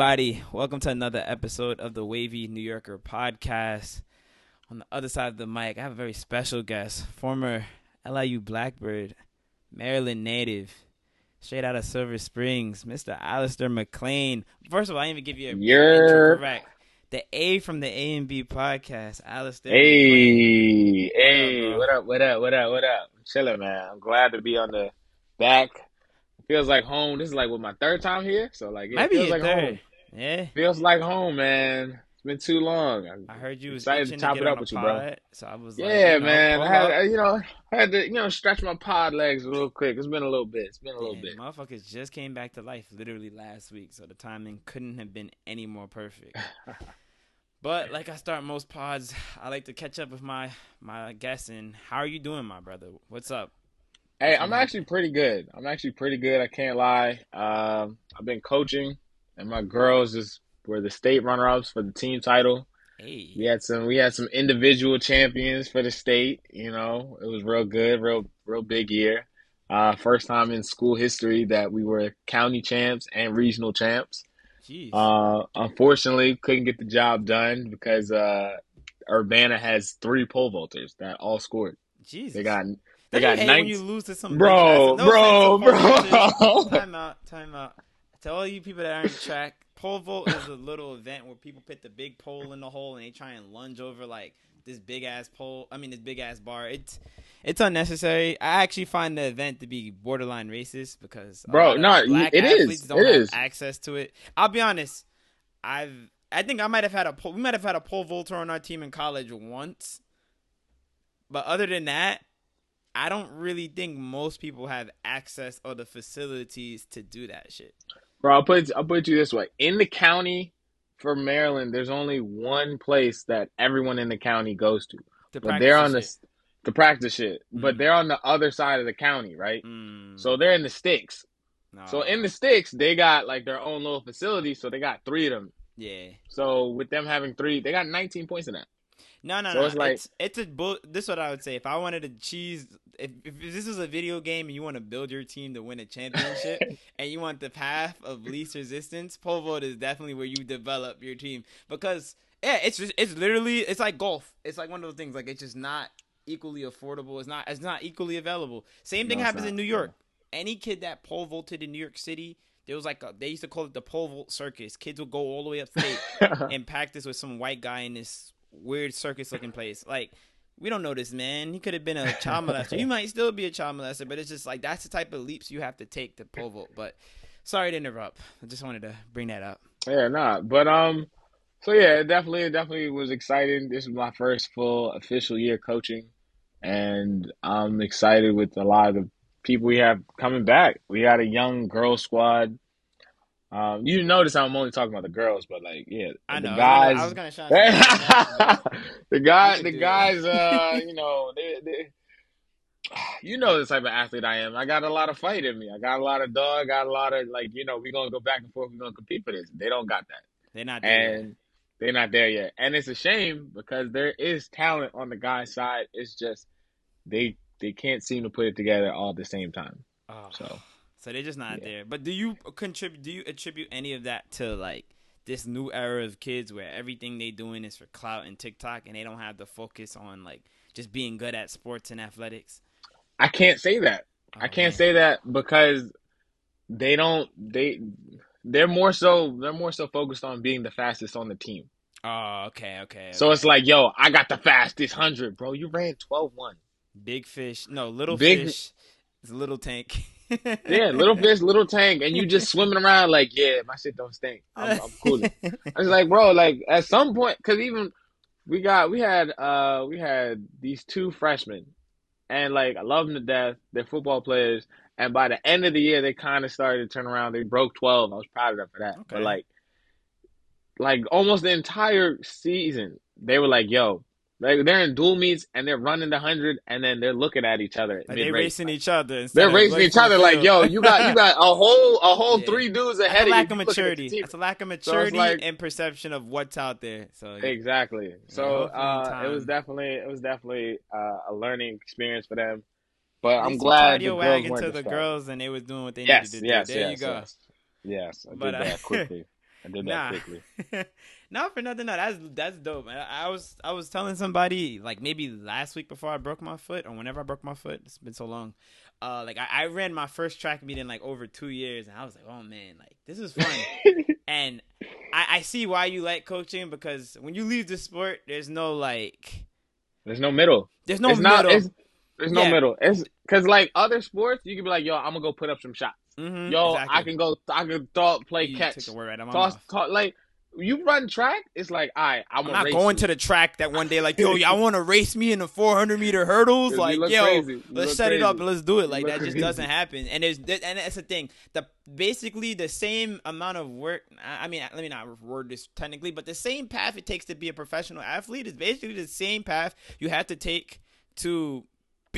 everybody? Welcome to another episode of the Wavy New Yorker podcast. On the other side of the mic, I have a very special guest, former LIU Blackbird, Maryland native, straight out of Silver Springs, Mr. Alistair McLean. First of all, I didn't even give you a intro correct. The A from the A and B podcast, Alistair. Hey, hey, what up, what up, what up, what up? Chilling, man. I'm glad to be on the back. Feels like home. This is like what my third time here, so like it Might feels your like third. home. Yeah. Feels like home, man. It's been too long. I heard you was Excited to chop get it up with you, bro. So I was like, Yeah, you know, man. I had, you know, I had to, you know, stretch my pod legs a little quick. It's been a little bit. It's been a little Yeah, bit. Motherfuckers just came back to life literally last week, so the timing couldn't have been any more perfect. but like I start most pods, I like to catch up with my my guests. And how are you doing, my brother? What's up? Hey, What's I'm actually pretty good. I'm actually pretty good. I can't lie. Um, I've been coaching, and my girls just were the state runner-ups for the team title. Hey, We had some we had some individual champions for the state, you know. It was real good, real real big year. Uh first time in school history that we were county champs and regional champs. jeez, Uh unfortunately couldn't get the job done because uh Urbana has three pole vaulters that all scored. Jesus. They got Don't they you got hate nine when you lose to some Bro, no bro, offense to pole bro. Time out, time out. To all you people that aren't track, pole vault is a little event where people put the big pole in the hole and they try and lunge over like this big ass pole. I mean, this big ass bar. It's it's unnecessary. I actually find the event to be borderline racist because Bro, no, black it is. athletes don't It have is. access to it. I'll be honest. I've I think I might have had a pole, we might have had a pole vaulter on our team in college once, but other than that, I don't really think most people have access or the facilities to do that shit. Bro, I'll put I'll put you this way. In the county for Maryland, there's only one place that everyone in the county goes to. To But they're on the shit. to practice shit. But Mm. they're on the other side of the county, right? Mm, So they're in the sticks. no. So in the sticks, they got like their own little facility. So they got three of them. yeah, So with them having three, they got 19 points in that. No, no, So no. it's like- it's it's a bull. This is what I would say. If I wanted to cheese, if, if this was a video game and you want to build your team to win a championship, and you want the path of least resistance, pole vault is definitely where you develop your team because yeah, it's just it's literally it's like golf. It's like one of those things like it's just not equally affordable. It's not it's not equally available. Same thing No, happens not, in New York. Any kid that pole vaulted in New York City, there was like a, they used to call it the pole vault circus. Kids would go all the way upstate and practice with some white guy in this weird circus looking place. Like we don't know this man. He could have been a child molester. He might still be a child molester, but it's just like that's the type of leaps you have to take to pole vault. But sorry to interrupt. I just wanted to bring that up. yeah, nah. But um, so yeah, it definitely, it definitely was exciting. This was my first full official year coaching, and I'm excited with a lot of the people we have coming back. We got a young girl squad. Um, you notice I'm only talking about the girls, but like, yeah, I the know. guys. I was gonna, I was gonna shine some light on that, but the guy, the guys, uh, you know, they, they, you know the type of athlete I am. I got a lot of fight in me. I got a lot of dog. I got a lot of like, you know, we're gonna go back and forth. We're gonna compete for this. They don't got that, They're not there. yet. and they're not there yet. And it's a shame because there is talent on the guy's side. It's just they they can't seem to put it together all at the same time. Oh. So So they're just not Yeah. there. But do you contribute? Do you attribute any of that to like this new era of kids where everything they doing is for clout and TikTok, and they don't have the focus on like just being good at sports and athletics? I can't say that. I Oh, can't man. say that because they don't they they're more so they're more so focused on being the fastest on the team. Oh, okay, okay. So okay. it's like, yo, I got the fastest 100, bro. You ran 12-1. big fish. No, little Big- fish. It's a little tank. Yeah, little fish, little tank, and you just swimming around like, yeah, my shit don't stink. I'm, I'm cool. I was like, bro, like at some point, because even we got we had uh we had these two freshmen, and like I love them to death. They're football players, and by the end of the year, they kind of started to turn around. They broke twelve. I was proud of them for that. Okay. But like, like almost the entire season, they were like, yo. Like they're in dual meets and they're running the hundred and then they're looking at each other Like they mid-race. racing each other. They're racing each other like, yo, you got you got a whole a whole Yeah. three dudes ahead of you. lack of looking at the maturity. That's a lack of it's maturity like- and perception of what's out there. So Exactly. So uh, it was definitely it was definitely uh, a learning experience for them. But I'm glad the girls wagon to the distracted. girls and they was doing what they Yes, needed to yes, do. There yes, you go. yes. Yes, I But, did uh, that quickly. I did that Nah. quickly. Not for nothing. No, that's that's dope. I, I was I was telling somebody like maybe last week before I broke my foot or whenever I broke my foot. It's been so long. Uh, like I, I ran my first track meet in like over two years, and I was like, oh man, like this is fun. and I, I see why you like coaching because when you leave the sport, there's no like, There's no middle. there's no it's middle. not. It's, there's no Yeah. middle. It's because like other sports, you can be like, yo, I'm gonna go put up some shots. Mhm, Yo, exactly. I can go. I can throw, play You catch, word right toss, toss. Like you run track, it's like, all right, I'm, I'm not going you. to the track that one day like, yo, y'all want to race me in the 400 meter hurdles? Like, yo, crazy. Let's set it up and let's do it. Like that just crazy. doesn't happen. And there's and that's the thing. The basically the same amount of work. I I mean, let me not word this technically, but the same path it takes to be a professional athlete is basically the same path you have to take to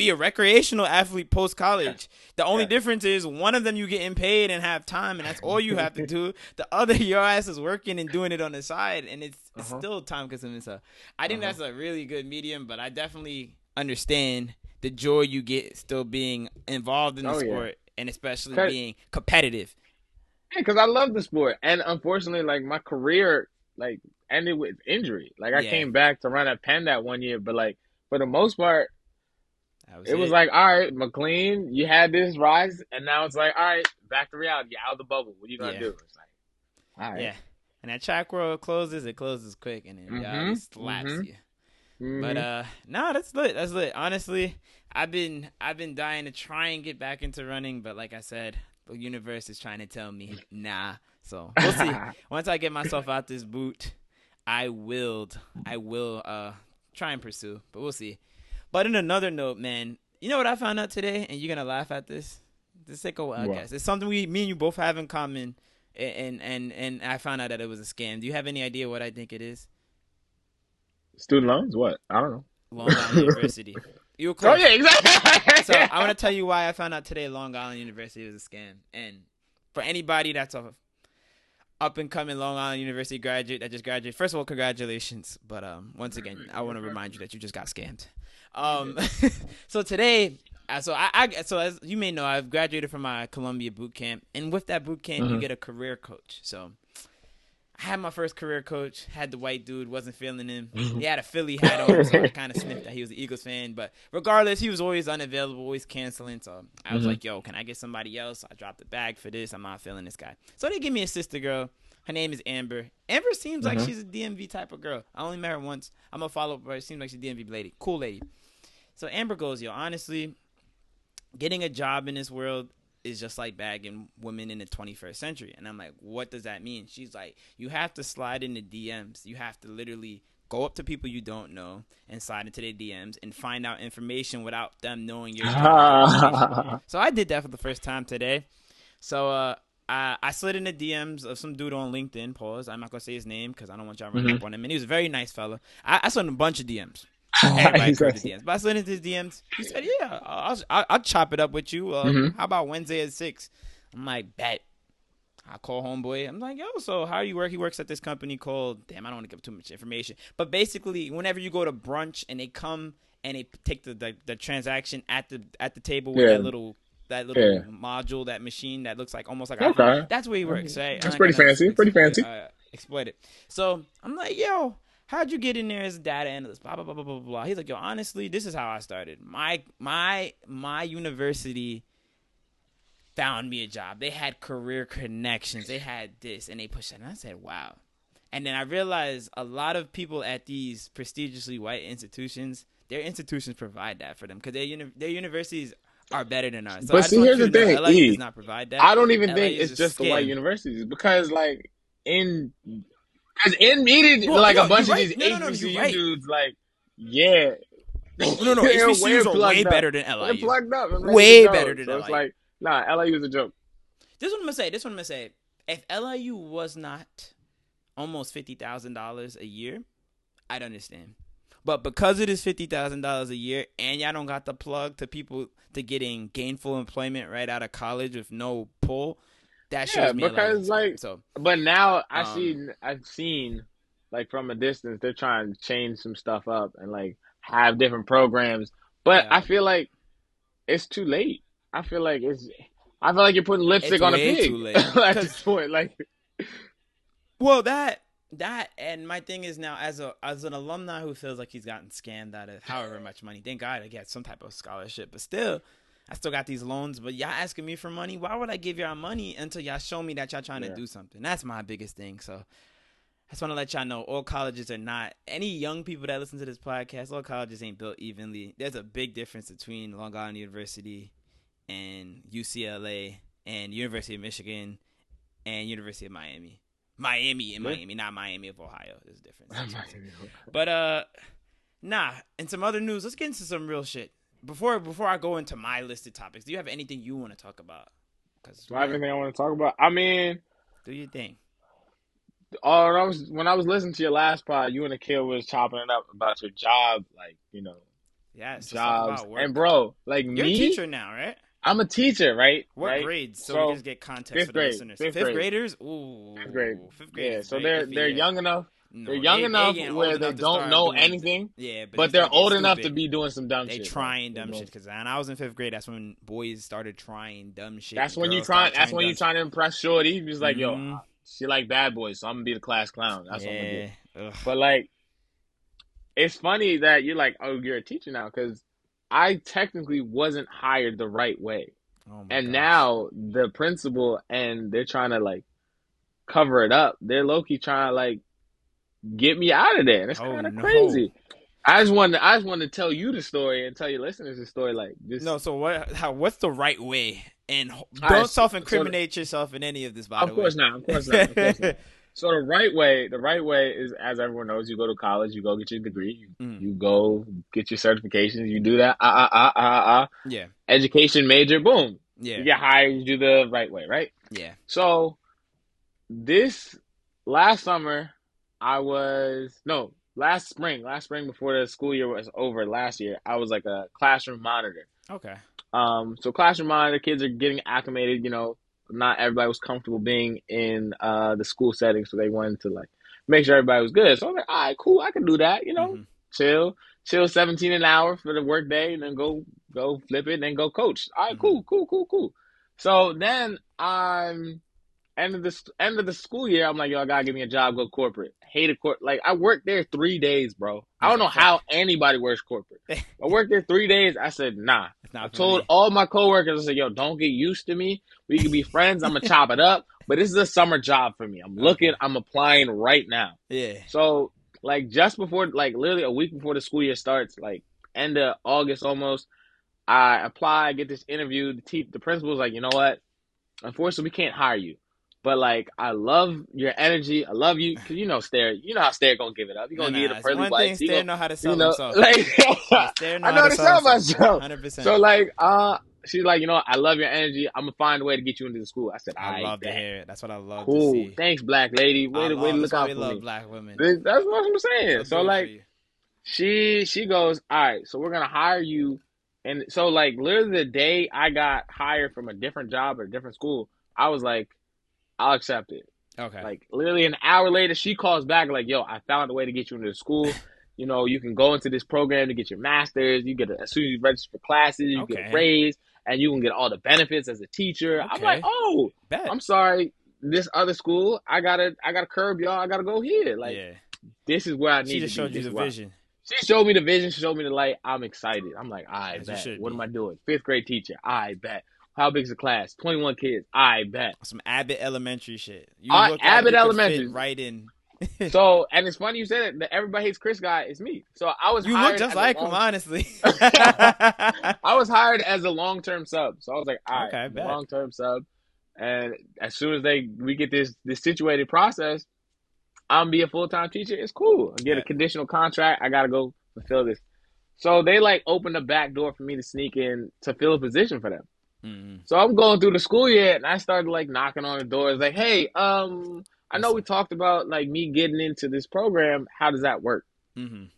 be a recreational athlete post college. The only Yeah. difference is one of them you getting paid and have time, and that's all you have to do. The other, your ass is working and doing it on the side, and it's, it's Uh-huh. still time consuming. So I think Uh-huh. that's a really good medium, but I definitely understand the joy you get still being involved in the Oh, yeah. sport and especially being competitive. Yeah, because I love the sport, and unfortunately, like my career, like ended with injury. Like I Yeah. came back to run at Penn that one year, but like for the most part, was it was like, all right, McLean, you had this rise, and now it's like, all right, back to reality. Out of the bubble. What are you gonna Yeah. do? It's like, all right, yeah. And that track world closes, it closes quick, and it slaps mhm. you. Mhm. But uh no, that's lit. That's lit. Honestly, I've been I've been dying to try and get back into running, but like I said, the universe is trying to tell me nah. So we'll see. Once I get myself out this boot, I will I will uh try and pursue, but we'll see. But in another note, man, you know what I found out today, and you're gonna laugh at this. This take a while, What? guys. It's something we, me and you both have in common, and and and I found out that it was a scam. Do you have any idea what I think it is? Student loans? What? I don't know. Long Island University. You were Oh yeah, exactly. So I want to tell you why I found out today Long Island University was a scam. And for anybody that's a up and coming Long Island University graduate that just graduated, first of all, congratulations. But um, once again, I want to remind you that you just got scammed. Um, so today, uh, so I, I so as you may know, I've graduated from my Columbia boot camp, and with that boot camp, you Mhm. get a career coach. So. I had my first career coach. Had the white dude, wasn't feeling him. He had a Philly hat on, so I kind of sniffed that he was an Eagles fan. But regardless, he was always unavailable, always canceling. So I was Mhm. like, "Yo, can I get somebody else?" I dropped the bag for this. I'm not feeling this guy. So they give me a sister girl. Her name is Amber. Amber seems like she's a DMV type of girl. I only met her once. I'm a follow up, but it seems like she's a DMV lady. Cool lady. So Amber goes, "Yo, honestly, getting a job in this world." Is just like bagging women in the 21st century. And I'm like, what does that mean? She's like, you have to slide into DMs. You have to literally go up to people you don't know and slide into their DMs and find out information without them knowing your So I did that for the first time today. So uh, I I slid in the DMs of some dude on LinkedIn. Pause. I'm not gonna say his name because I don't want y'all running Mhm. up on him. And he was a very nice fella. I, I slid in a bunch of DMs. Everybody He's heard DMs, but I slid into his DMs. He said, "Yeah, I'll, I'll, I'll chop it up with you. Uh, Mhm. How about Wednesday at 6? I'm like, bet. I call homeboy. I'm like, yo, so how do you work? He works at this company called. Damn, I don't want to give too much information. But basically, whenever you go to brunch and they come and they take the the, the transaction at the at the table with Yeah. that little that little Yeah. module, that machine that looks like almost like Okay. That's where he works. Right? That's pretty fancy, pretty fancy. Uh, exploit it. So I'm like, yo, how'd you get in there as a data analyst? Blah blah blah blah blah blah. He's like, yo, honestly, this is how I started. My my my university found me a job. They had career connections. They had this, and they pushed it. And I said, wow. And then I realized a lot of people at these prestigiously white institutions, their institutions provide that for them because their uni- their universities are better than ours. So But see, here's the thing, LSU E, does not provide that. I don't even LA think it's just the white universities because like in because in media Well, like no, a bunch of right. these No, no, no, HBCU right. dudes like yeah No, no, no. HBCUs are way up. better than They're LIU. plugged up. It's Way better than so it's like nah LIU is a joke. This one I'm gonna say. This one I'm gonna say. If LIU was not almost fifty thousand dollars a year, I'd understand. But because it is fifty thousand dollars a year, and y'all don't got the plug to people to getting gainful employment right out of college with no pull, that shows Yeah, me because, like, so But now I Um, see I've seen like from a distance they're trying to change some stuff up and like have different programs. But Yeah. I feel like it's too late. I feel like it's I feel like you're putting lipstick It's on a pig too late. at this point. Like Well, that that and my thing is now as a as an alumni who feels like he's gotten scammed out of however much money. Thank God I get some type of scholarship, but still. I still got these loans, but y'all asking me for money. Why would I give y'all money until y'all show me that y'all trying Yeah. to do something? That's my biggest thing. So I just want to let y'all know all colleges are not any young people that listen to this podcast. All colleges ain't built evenly. There's a big difference between Long Island University and UCLA and University of Michigan and University of Miami. Miami and. Miami, not Miami of Ohio. There's a difference. But uh, nah. And some other news. Let's get into some real shit. Before before I go into my listed topics, do you have anything you want to talk about? Cause Do I have anything I want to talk about? I mean, do your thing. Oh, when I was when I was listening to your last pod, you and the kid was chopping it up about your job, like you know, Yes. jobs. about work. And bro, like me You're me, a teacher now, right? I'm a teacher, right? What right? grades? So, So, we just get context fifth for the grade, listeners. fifth Fifth, grade. graders? Ooh. Fifth grade. Fifth grade. Yeah, so they're iffy, they're yeah. young enough. No, They're young they enough getting where they don't know anything, Yeah, but, but they they're old enough to be doing some dumb shit. They shit. trying dumb You know? shit because when I was in fifth grade, that's when boys started trying dumb shit. That's when you girls try. That's when you trying to impress Shorty. He's like, yo, Mhm. she like bad boys, so I'm gonna be the class clown. That's what I'm gonna do. Ugh. But like, it's funny that you're like, oh, you're a teacher now, because I technically wasn't hired the right way, Oh and gosh. now the principal and they're trying to like cover it up. They're low key trying to like get me out of there, That's Oh, kind of no. crazy. I just wanted, I just wanted to tell you the story and tell your listeners the story. Like, this. No, so what? How? What's the right way? And don't right, self-incriminate yourself in any of this. By of the course way. not, of course not, of course not. So the right way, the right way is, as everyone knows, you go to college, you go get your degree, you, Mm. you go get your certifications, you do that, ah, ah, ah, ah, ah, yeah, education major, boom, yeah, you get hired, you do the right way, right? yeah. So this last summer, I was no last spring, last spring before the school year was over last year, I was like a classroom monitor. Okay. Um, so classroom monitor, kids are getting acclimated. You know, not everybody was comfortable being in uh the school setting, so they wanted to like make sure everybody was good. So I'm like, all right, cool, I can do that. You know, Mhm. chill, chill, seventeen an hour for the work day, and then go go flip it, and then go coach. All right, Mhm. cool, cool, cool, cool. So then I'm end of the end of the school year. I'm like, yo, I gotta give me a job, go corporate. Hate Hated corp. Like I worked there three days, bro. I don't know how anybody works corporate. I worked there three days. I said, nah. I told me. all my coworkers, I said, yo, don't get used to me. We can be friends. I'm gonna chop it up. But this is a summer job for me. I'm looking, I'm applying right now. Yeah. So like just before like literally a week before the school year starts, like end of August almost, I apply, get this interview. The te- the principal's like, you know what? Unfortunately, we can't hire you. But like, I love your energy. I love you because you know, Stare. You know how Stare gonna give it up. He gonna Nah, give nah, the it's pearly whites. Stair gonna, know how to sell you know, himself. like Stair I know how to sell myself. 100%. So like, uh, she's like, you know, I love your energy. I'm gonna find a way to get you into the school. I said, I I love to hear it. That's what I love Cool. to see. Thanks, black lady. Way to way to look out we for love me. black women. That's what I'm saying. So it like, she she goes, all right. So we're gonna hire you, and so like literally the day I got hired from a different job or a different school, I was like, I'll accept it. okay. Like literally an hour later, she calls back like, "Yo, I found a way to get you into the school. You know, you can go into this program to get your master's. You get a, as soon as you register for classes, you get Okay. a raise, and you can get all the benefits as a teacher." I'm like, "Oh, Bet. I'm sorry, this other school, I gotta, I gotta curb y'all. I gotta go here. Like yeah. this is where I need She to just be. you This the vision. she showed me the vision. She showed me the light. I'm excited. I'm like, I bet. What am I doing? Fifth grade teacher. I bet. How big's the class? 21 kids. I bet. Some Abbott Elementary shit. You Uh, look like Abbott you Elementary. right in. So, and it's funny you said it. Everybody hates Chris guy is me. So I was you look just like long- him, honestly. I was hired as a long term sub. So I was like, all right, Okay, bet. long term sub. And as soon as they we get this this situated process, I'm be a full time teacher. It's cool. I get a conditional contract. I gotta go fulfill this. So they like opened the back door for me to sneak in to fill a position for them. Mhm. So I'm going through the school year and I started like knocking on the doors like, hey, um, I know we talked about like me getting into this program. How does that work? Mhm.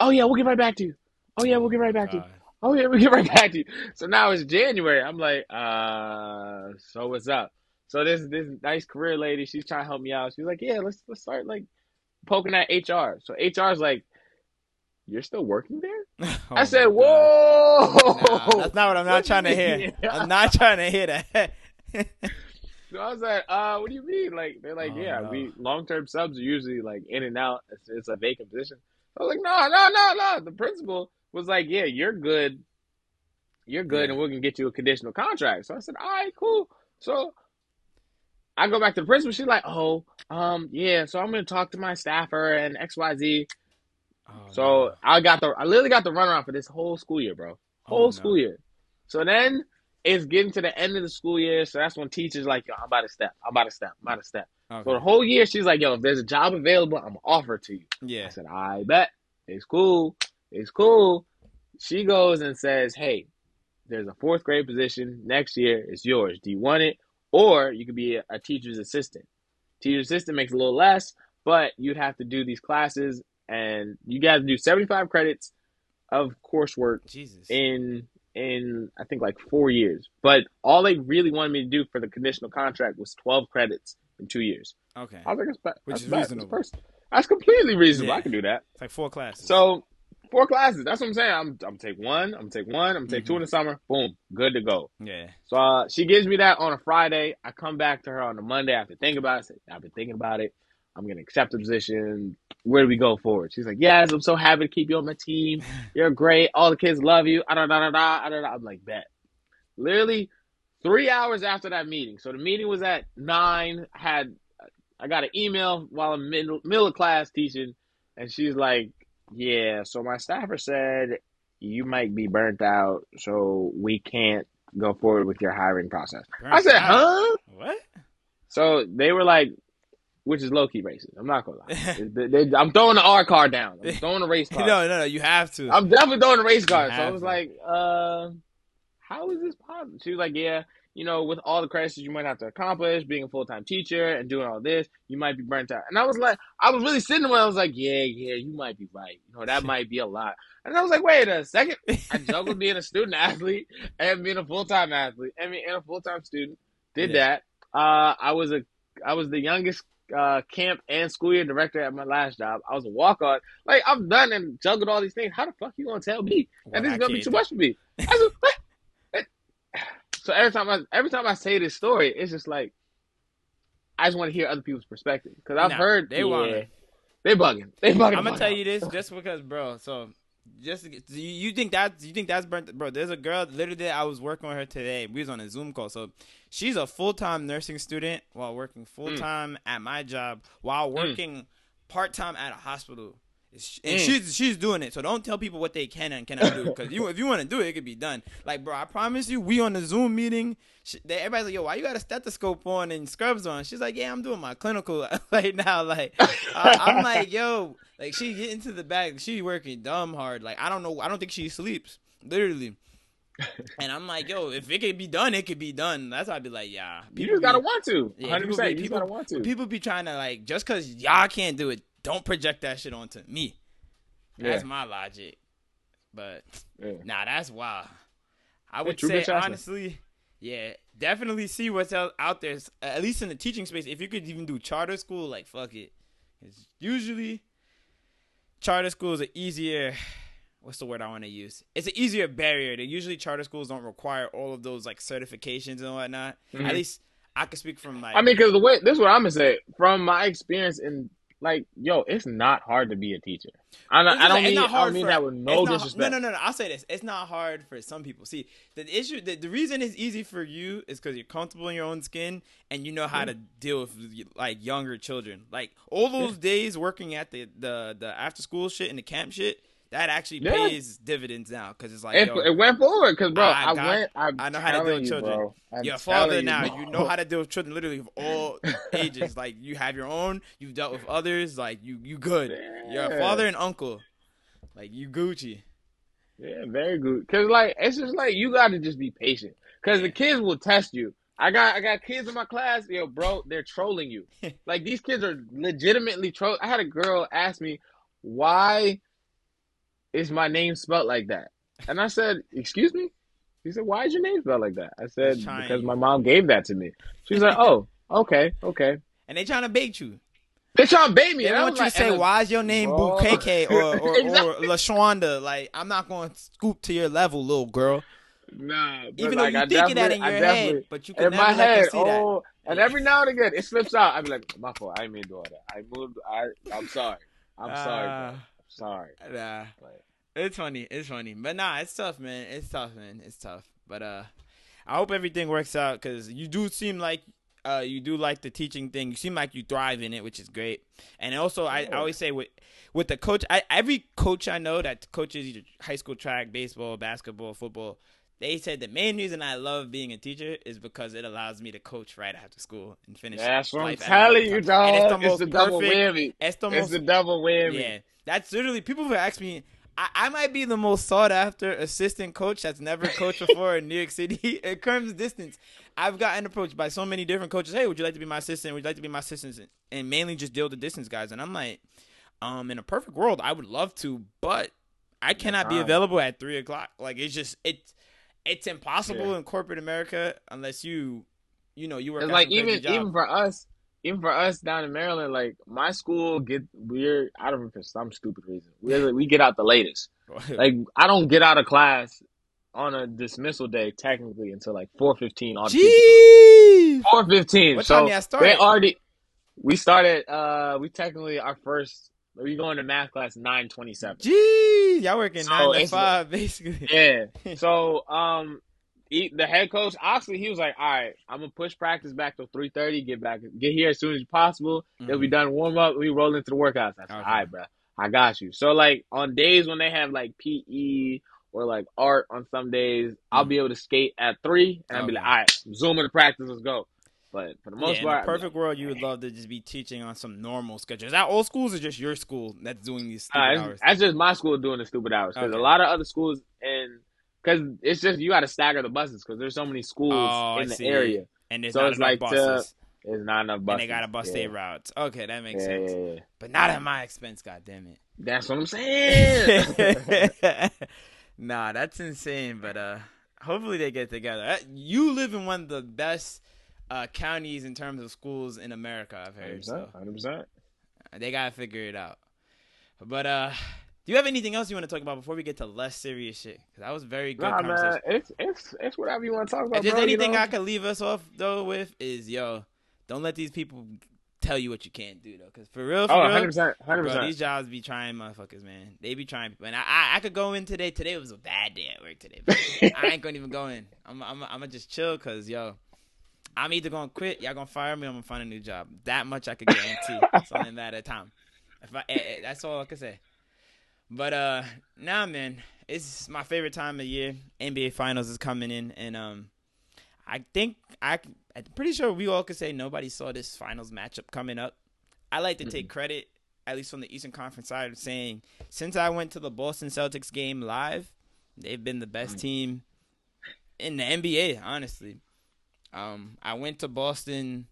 Oh yeah, we'll get right back to you. Oh yeah, we'll get right back to you. Oh yeah, we'll get right back to you. So now it's January. I'm like, uh, so what's up? So this this nice career lady, she's trying to help me out. She's like, yeah, let's let's start like poking at HR. So HR's like, you're still working there? Oh I said, whoa. Nah, that's not what I'm not trying to hear. mean? I'm not trying to hear that. So I was like, uh, what do you mean? Like they're like, Oh, yeah, no. we long term subs are usually like in and out. It's, it's a vacant position. I was like, no, no, no, no. The principal was like, yeah, you're good. You're good, Yeah. and we're gonna get you a conditional contract. So I said, all right, cool. So I go back to the principal. She's like, oh, um, yeah. So I'm gonna talk to my staffer and X Y Z. Oh, So no. I got the, I literally got the runaround for this whole school year, bro. Oh, Whole no. school year. So then it's getting to the end of the school year. So that's when teachers like, yo, I'm about to step. I'm about to step. I'm about to step. Okay. So the whole year, she's like, yo, if there's a job available, I'm gonna offer it to you. yeah. I said, I bet. It's cool. It's cool. She goes and says, hey, there's a fourth grade position next year. It's yours. Do you want it? Or you could be a, a teacher's assistant. Teacher's assistant makes a little less, but you'd have to do these classes and you guys do 75 credits of coursework Jesus. in in I think like four years. But all they really wanted me to do for the conditional contract was 12 credits in two years. okay. I was like, that's, Which that's is bad. That's reasonable. first- That's completely reasonable. Yeah. I can do that. It's like four classes. So four classes. That's what I'm saying. I'm I'm take one. I'm gonna take one. I'm gonna take two in the summer. Boom, good to go. yeah. So uh, she gives me that on a Friday. I come back to her on a Monday I have after thinking about it. I've been thinking about it. I'm gonna accept the position. Where do we go forward? She's like, Yes, I'm so happy to keep you on my team. You're great. All the kids love you. Ah, da da da da ah, da da. I'm like, bet. Literally three hours after that meeting. So the meeting was at nine. I had I got an email while I'm middle middle of class teaching, and she's like, Yeah. So my staffer said you might be burnt out, so we can't go forward with your hiring process. I said, huh? What? So they were like, which is low key racist. I'm not gonna lie. They- they- I'm throwing the R card down. I'm throwing the race car. no, no, no. You have to. I'm definitely throwing the race card. So I was to. like, uh, how is this possible? She was like, yeah, you know, with all the credits you might have to accomplish, being a full time teacher and doing all this, you might be burnt out. And I was like, I was really sitting there. I was like, yeah, yeah, you might be right. You know, that might be a lot. And I was like, wait a second. I juggled being a student athlete and being a full time athlete. I mean, and a full time student. Did Yeah. that. Uh, I was a, I was the youngest uh, camp and school year director at my last job. I was a walk on. Like I've done and juggled all these things. How the fuck you gonna tell me What and this is gonna be too much for me? What? So every time I every time I say this story, it's just like I just want to hear other people's perspective because I've Nah, heard they yeah, wanna- they bugging, they bugging. I'm gonna tell you this just because, bro. So, just to get- you, you think that you think that's burnt, bro? There's a girl literally. I was working with her today. We was on a Zoom call. So, she's a full time nursing student while working full time at my job while working part time at a hospital. And Mm. she's she's doing it. So don't tell people what they can and cannot do. Because you if you want to do it, it could be done. Like, bro, I promise you, we on the Zoom meeting. She, they, everybody's like, yo, why you got a stethoscope on and scrubs on? She's like, yeah, I'm doing my clinical right now. Like, I, I'm like, yo, like she get into the bag. She working dumb hard. Like, I don't know. I don't think she sleeps. Literally. And I'm like, yo, if it could be done, it could be done. That's why I'd be like, yeah. You just gotta be- want to. yeah, 100. people percent be- You people- gotta want to. People be trying to like just because y'all can't do it, don't project that shit onto me. That's Yeah. my logic. But Yeah. nah, that's wild. I would say honestly, yeah, definitely see what's out, out there. At least in the teaching space, if you could even do charter school, like fuck it. 'Cause usually, charter schools are easier. What's the word I want to use? It's an easier barrier. They usually charter schools don't require all of those like certifications and whatnot. Mhm. At least I can speak from like I mean, because the way this is what I'm gonna say from my experience in like, yo, it's not hard to be a teacher. I don't, I don't like- mean not I don't mean for- that with no not- disrespect. No, no, no, no. I'll say this: it's not hard for some people. See, the issue, the, the reason it's easy for you is because you're comfortable in your own skin and you know how mm-hmm. to deal with like younger children. Like all those days working at the the the after school shit and the camp shit, that actually Yeah. pays dividends now because it's like It, yo, it went forward because, bro, I I, got- went. I'm I know how to deal with children. I'm you're a father telling now. bro. You know how to deal with children literally of all ages. Like you have your own. You've dealt with others. Like you you good. You're a father and uncle. Like you Gucci. Yeah, very good. Cause like it's just like you got to just be patient. Cause the kids will test you. I got I got kids in my class, yo, bro. They're trolling you. like these kids are legitimately troll. I had a girl ask me, "Why is my name spelled like that?" And I said, "Excuse me." She said, "Why is your name spelled like that?" I said, "Because my mom gave that to me." She was like, "Oh, okay, okay." And they trying to bait you. They trying to bait me. They and I want was you like, to say, and- "Why is your name Bro. Bukeke or or, Exactly. or LaShonda?" Like, I'm not going to scoop to your level, little girl. Nah, but Even though you thinking that in your head, but you can in never my head. see that. Oh, and every now and again it slips out. I'm like, my fault. I didn't mean to do all that. I moved. I. I'm sorry. I'm sorry, bro. Ah. Sorry. Nah. Like, It's funny. It's funny. But nah, it's tough, man. It's tough, man. It's tough. But uh I hope everything works out cuz you do seem like uh you do like the teaching thing. You seem like you thrive in it, which is great. And also I, I always say with with the coach I, every coach I know that coaches high school track, baseball, basketball, football, they said the main reason I love being a teacher is because it allows me to coach right after school and finish. that's what I'm telling you, dog. the It's most the double perfect- whammy. It's the It's the double whammy. yeah, that's literally people who ask me. I, I might be the most sought after assistant coach that's never coached before in New York City. It comes distance. I've gotten approached by so many different coaches. Hey, would you like to be my assistant? Would you like to be my assistant? And mainly just deal with the distance guys. And I'm like, um, in a perfect world, I would love to, but I cannot be available at three o'clock. Like it's just it's it's impossible Yeah. in corporate America unless you you know you work. Like even even for us, even for us down in Maryland, like my school get we're I don't know for some stupid reason we we get out the latest. Like I don't get out of class on a dismissal day technically until like four fifteen four fifteen. So time y'all started? they already we started. Uh, we technically our first. We going to math class nine twenty seven. Jeez, y'all working So nine to five basically. Yeah. So um, he, the head coach Oxley, he was like, "All right, I'm gonna push practice back till three thirty. Get back, get here as soon as possible. They'll be done warm up. We roll into the workouts." I said, Mm-hmm. Okay. "All right, bro, I got you." So like on days when they have like PE or like art on some days, I'll Mhm. be able to skate at three, and I'll be like, "All right, zoom into practice. Let's go." But for the most yeah, part, in I'd a be perfect world, you would love to just be teaching on some normal schedule. Is that all schools or just your school that's doing these stupid Uh, hours? that's just my school doing the stupid hours because Okay. a lot of other schools and because it's just you got to stagger the buses because there's so many schools Oh, I in the see. area. And there's so not it's enough like to- There's not enough buses. and they gotta bust yeah. their routes. Okay, that makes Yeah, sense. yeah, yeah. But not at my expense. God damn it. That's what I'm saying. nah, that's insane. But uh, hopefully they get together. Uh, You live in one of the best uh, counties in terms of schools in America. I've heard. So Hundred percent. they gotta figure it out. But uh, do you have anything else you want to talk about before we get to less serious shit? Because that was very good Nah, man, it's it's it's whatever you want to talk about. If there's bro, you anything know? I could leave us off though with is yo, don't let these people tell you what you can't do though. Cause for real, for Oh, real, 100 percent, hundred Bro, percent. these jobs be trying motherfuckers, man. They be trying. And I, I, I could go in today. Today was a bad day at work today. But I ain't gonna even go in. I'm, I'm, I'm gonna just chill because, yo, I'm either gonna quit, y'all gonna fire me, I'm gonna find a new job. That much I could guarantee. it's only a matter of time. If I, eh, eh, that's all I can say. But uh, nah, man, it's my favorite time of year. NBA Finals is coming in, and um, I think I, I'm pretty sure we all could say nobody saw this Finals matchup coming up. I like to take credit, at least from the Eastern Conference side, of saying since I went to the Boston Celtics game live, they've been the best team in the NBA. Honestly, um, I went to Boston.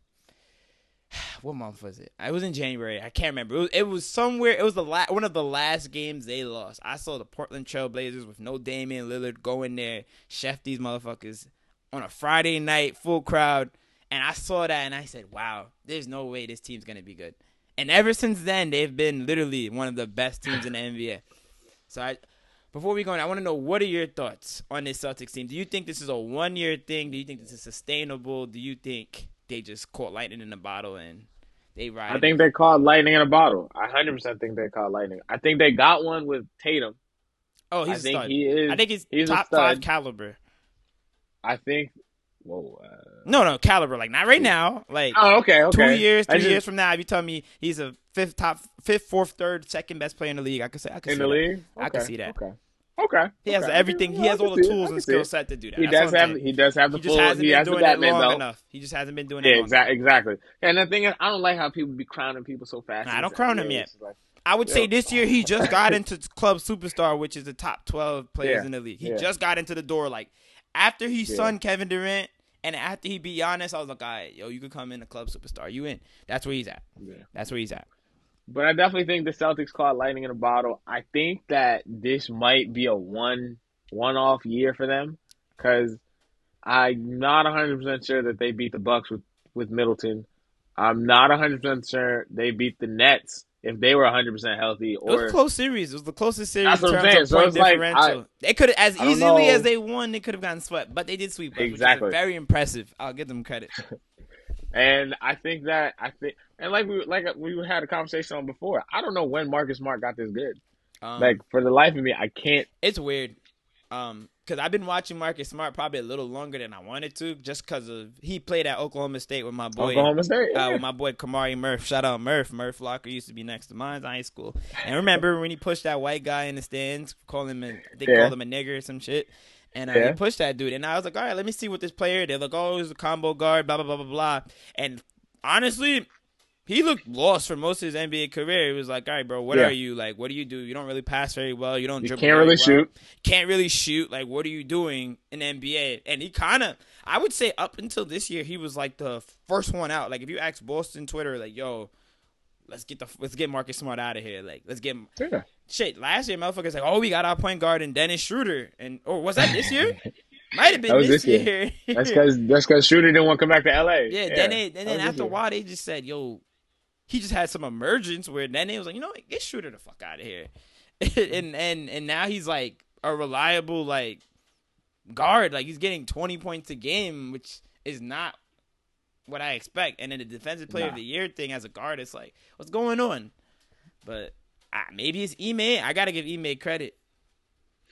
What month was it? I was in January. I can't remember. It was, it was somewhere. It was the la- one of the last games they lost. I saw the Portland Trailblazers with no Damian Lillard go in there, chef these motherfuckers on a Friday night, full crowd. And I saw that and I said, wow, there's no way this team's going to be good. And ever since then, they've been literally one of the best teams in the NBA. So I, before we go on, I want to know what are your thoughts on this Celtics team? Do you think this is a one year thing? Do you think this is sustainable? Do you think they just caught lightning in a bottle and they ride? I think they caught lightning in a bottle. I hundred percent think they caught lightning. I think they got one with Tatum. oh, he's I think stud. he is. I think he's, he's top five caliber. I think. Whoa. Uh, No, no, caliber. Like not right now. Like oh, okay, okay. two years, I three just- years from now, if you tell me he's a fifth, top, fifth, fourth, third, second best player in the league, I could say I could in see the that. league. I can Okay, see that. Okay. Okay. He has okay. everything. He has all the it. I tools and skill set to do that. He That's does have. He does have the He just full. hasn't He been doing it Batman long belt. enough. He just hasn't been doing it. Yeah, long exactly. Exactly. And the thing is, I don't like how people be crowning people so fast. Nah, I don't crown him yet. Like, I would say this year he just got into club superstar, which is the top twelve players Yeah. in the league. He just got into the door. Like after he Yeah. son Kevin Durant and after he beat Giannis, I was like, all right, yo, you could come in the club superstar. You in? That's where he's at. yeah. That's where he's at. But I definitely think the Celtics caught lightning in a bottle. I think that this might be a one one off year for them because I'm not 100 percent sure that they beat the Bucks with with Middleton. I'm not 100 percent sure they beat the Nets if they were 100 percent healthy. Or it was a close series. It was the closest series That's in what I'm terms saying. of So it's like. I- they could have as easily as they won. They could have gotten swept, but they did sweep. us, Exactly. very impressive. I'll give them credit. And I think that I think and like we like we had a conversation on before. I don't know when Marcus Smart got this good. Um, Like for the life of me, I can't. it's weird. Um, cause I've been watching Marcus Smart probably a little longer than I wanted to, just cause of he played at Oklahoma State with my boy. Oklahoma State. uh, with my boy Kamari Murph. Shout out Murph. Murph Locker used to be next to mine in high school. And remember when he pushed that white guy in the stands, call him a, they Yeah. called him a nigger or some shit. And uh, Yeah. he pushed that dude. And I was like, all right, let me see what this player. They're like, oh, he's a combo guard, blah, blah, blah, blah, blah. And honestly, he looked lost for most of his NBA career. He was like, all right, bro, what Yeah. are you? Like, what do you do? You don't really pass very well. You don't you can't really well shoot. can't really shoot. Like, what are you doing in the NBA? And he kind of, I would say, up until this year, he was like the first one out. Like, if you ask Boston Twitter, like, yo, let's get the let's get Marcus Smart out of here. Like, let's get. Yeah. Shit, last year, motherfuckers like, oh, we got our point guard and Dennis Schroeder, and or was that this year? Might have been That was this, this year. That's because that's because Shooter didn't want to come back to LA. Yeah, then they, and then after a while they just said, "Yo," he just had some emergence where then they was like, "You know, what? get Shooter the fuck out of here," and and and now he's like a reliable like guard. Like he's getting twenty points a game, which is not what I expect. And then the defensive player of the year thing as a guard, it's like, what's going on? But ah, maybe it's Ime. I gotta give Ime credit.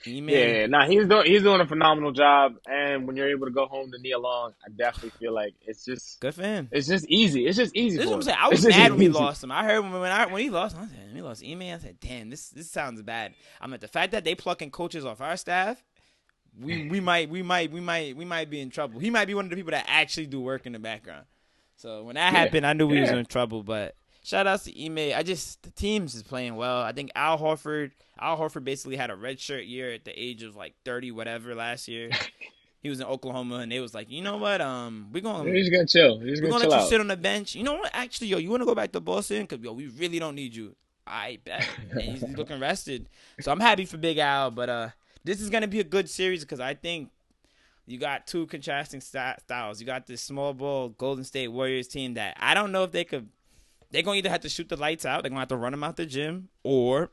Yeah, yeah, nah, he's doing he's doing a phenomenal job. And when you're able to go home to Nia Long, I definitely feel like it's just good for him. it's just easy. It's just easy. This what I'm saying. I was It's mad when we lost him. I heard when when, I, when he lost, I said, we lost Ime. I said, damn, this this sounds bad. I'm like the fact that they plucking coaches off our staff. We we might we might we might we might be in trouble. He might be one of the people that actually do work in the background. So when that Yeah. happened, I knew we was in trouble. But shout outs to Ime. I just the teams is playing well. I think Al Horford Al Horford basically had a red shirt year at the age of like thirty whatever last year. he was in Oklahoma and they was like, you know what, um, we're gonna He's gonna chill. He's we're gonna gonna let you sit on the bench. You know what? Actually, yo, you want to go back to Boston? Cause yo, we really don't need you. I bet. And he's, looking rested, so I'm happy for Big Al. But uh, this is gonna be a good series because I think you got two contrasting sti- styles. You got this small ball Golden State Warriors team that I don't know if they could. They're gonna either have to shoot the lights out. They're gonna have to run them out the gym, or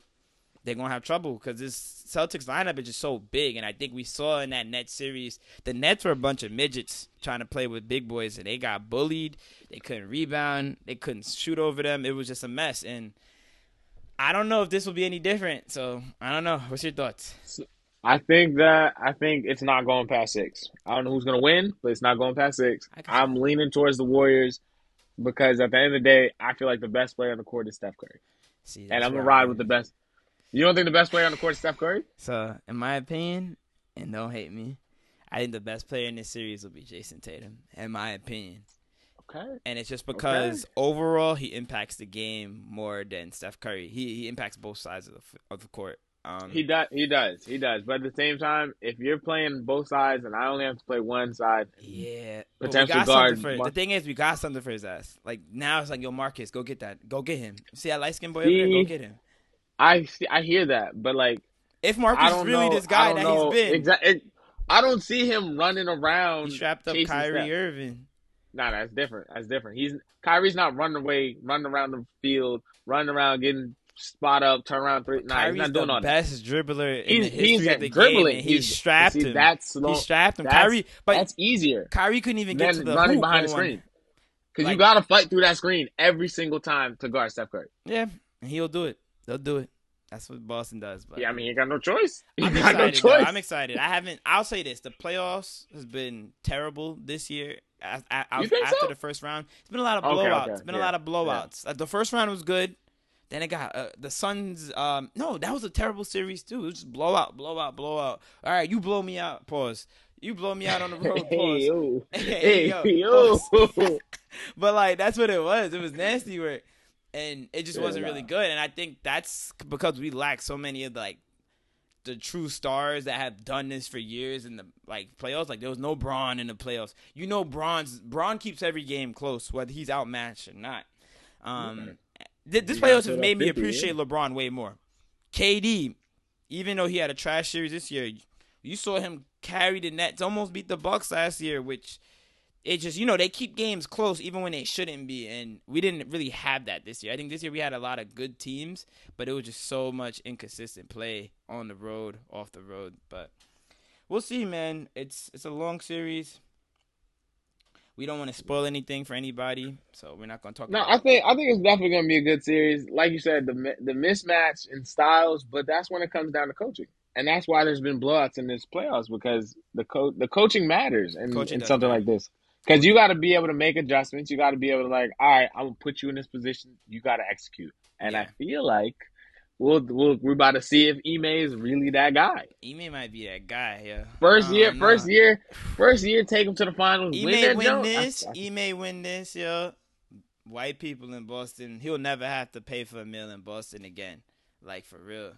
they're gonna have trouble because this Celtics lineup is just so big. And I think we saw in that Nets series, the Nets were a bunch of midgets trying to play with big boys, and they got bullied. They couldn't rebound. They couldn't shoot over them. It was just a mess. And I don't know if this will be any different. So I don't know. What's your thoughts? I think that I think it's not going past six. I don't know who's gonna win, but it's not going past six. I'm leaning towards the Warriors because at the end of the day, I feel like the best player on the court is Steph Curry, See, and I'm gonna ride with the best. You don't think the best player on the court is Steph Curry? So, in my opinion, and don't hate me, I think the best player in this series will be Jayson Tatum. In my opinion. Okay. and it's just because overall he impacts the game more than Steph Curry. He he impacts both sides of the of the court. Um, He does. He does. He does. But at the same time, if you're playing both sides and I only have to play one side, yeah, but Potential guard, for the thing is we got something for his ass. Like now it's like yo Marcus, go get that, go get him. See that light skin boy over there, go get him. I see, I hear that, but like If Marcus is really know. this guy that know he's been, exactly. I don't see him running around. he strapped up Kyrie. Irving. Nah, that's different. That's different. He's Kyrie's not running away, running around the field, running around getting spot up, turn around three. Nah, Kyrie's he's not doing the all that. best dribbler in He's the history he's of the dribbling. game, and he he's strapped see, him. That's slow. he strapped him. that's- Kyrie, but that's easier Kyrie couldn't even get to the running behind the screen. Because Like- you got to fight through that screen every single time to guard Steph Curry. Yeah, and he'll do it. They'll do it. That's what Boston does. But Yeah, I mean, you got no choice. He I'm got no excited. though. I'm excited. I haven't. I'll say this: the playoffs has been terrible this year. a- You think after so? the first round, it's been a lot of blowouts. okay, It's been a lot of blowouts. Uh, the first round was good. Then it got uh, the Suns. Um, no, that was a terrible series too. It was just blowout, blowout, blowout. All right, you blow me out. Pause. You blow me out on the road. Hey, yo. Hey, Hey, yo, yo. but like that's what it was. It was nasty work, and it just Yeah, wasn't nah. really good. And I think that's because we lack so many of the, like the true stars that have done this for years in the like playoffs. Like there was no Bron in the playoffs. You know, Bron's Bron keeps every game close, whether he's outmatched or not. Um, th- this playoffs has made me 50, appreciate LeBron way more. KD, even though he had a trash series this year, you saw him carry the Nets, almost beat the Bucks last year, which it's just you know they keep games close even when they shouldn't be, and we didn't really have that this year. I think this year we had a lot of good teams, but it was just so much inconsistent play on the road, off the road. But we'll see, man. It's it's a long series. We don't want to spoil anything for anybody, so we're not going to talk. No, about I think I think it's definitely going to be a good series. Like you said, the the mismatch in styles, but that's when it comes down to coaching, and that's why there's been blowouts in this playoffs because the co- the coaching matters in, Coaching in something matter. like this. Because you got to be able to make adjustments. You got to be able to like, all right, I'm gonna put you in this position. You got to execute, and I feel like we'll, we'll we're about to see if Ime is really that guy. Ime might be that guy. Yeah. First year, don't first year, first year, take him to the finals. He win win this. I- I- He win this, yo. White people in Boston, he'll never have to pay for a meal in Boston again. Like for real.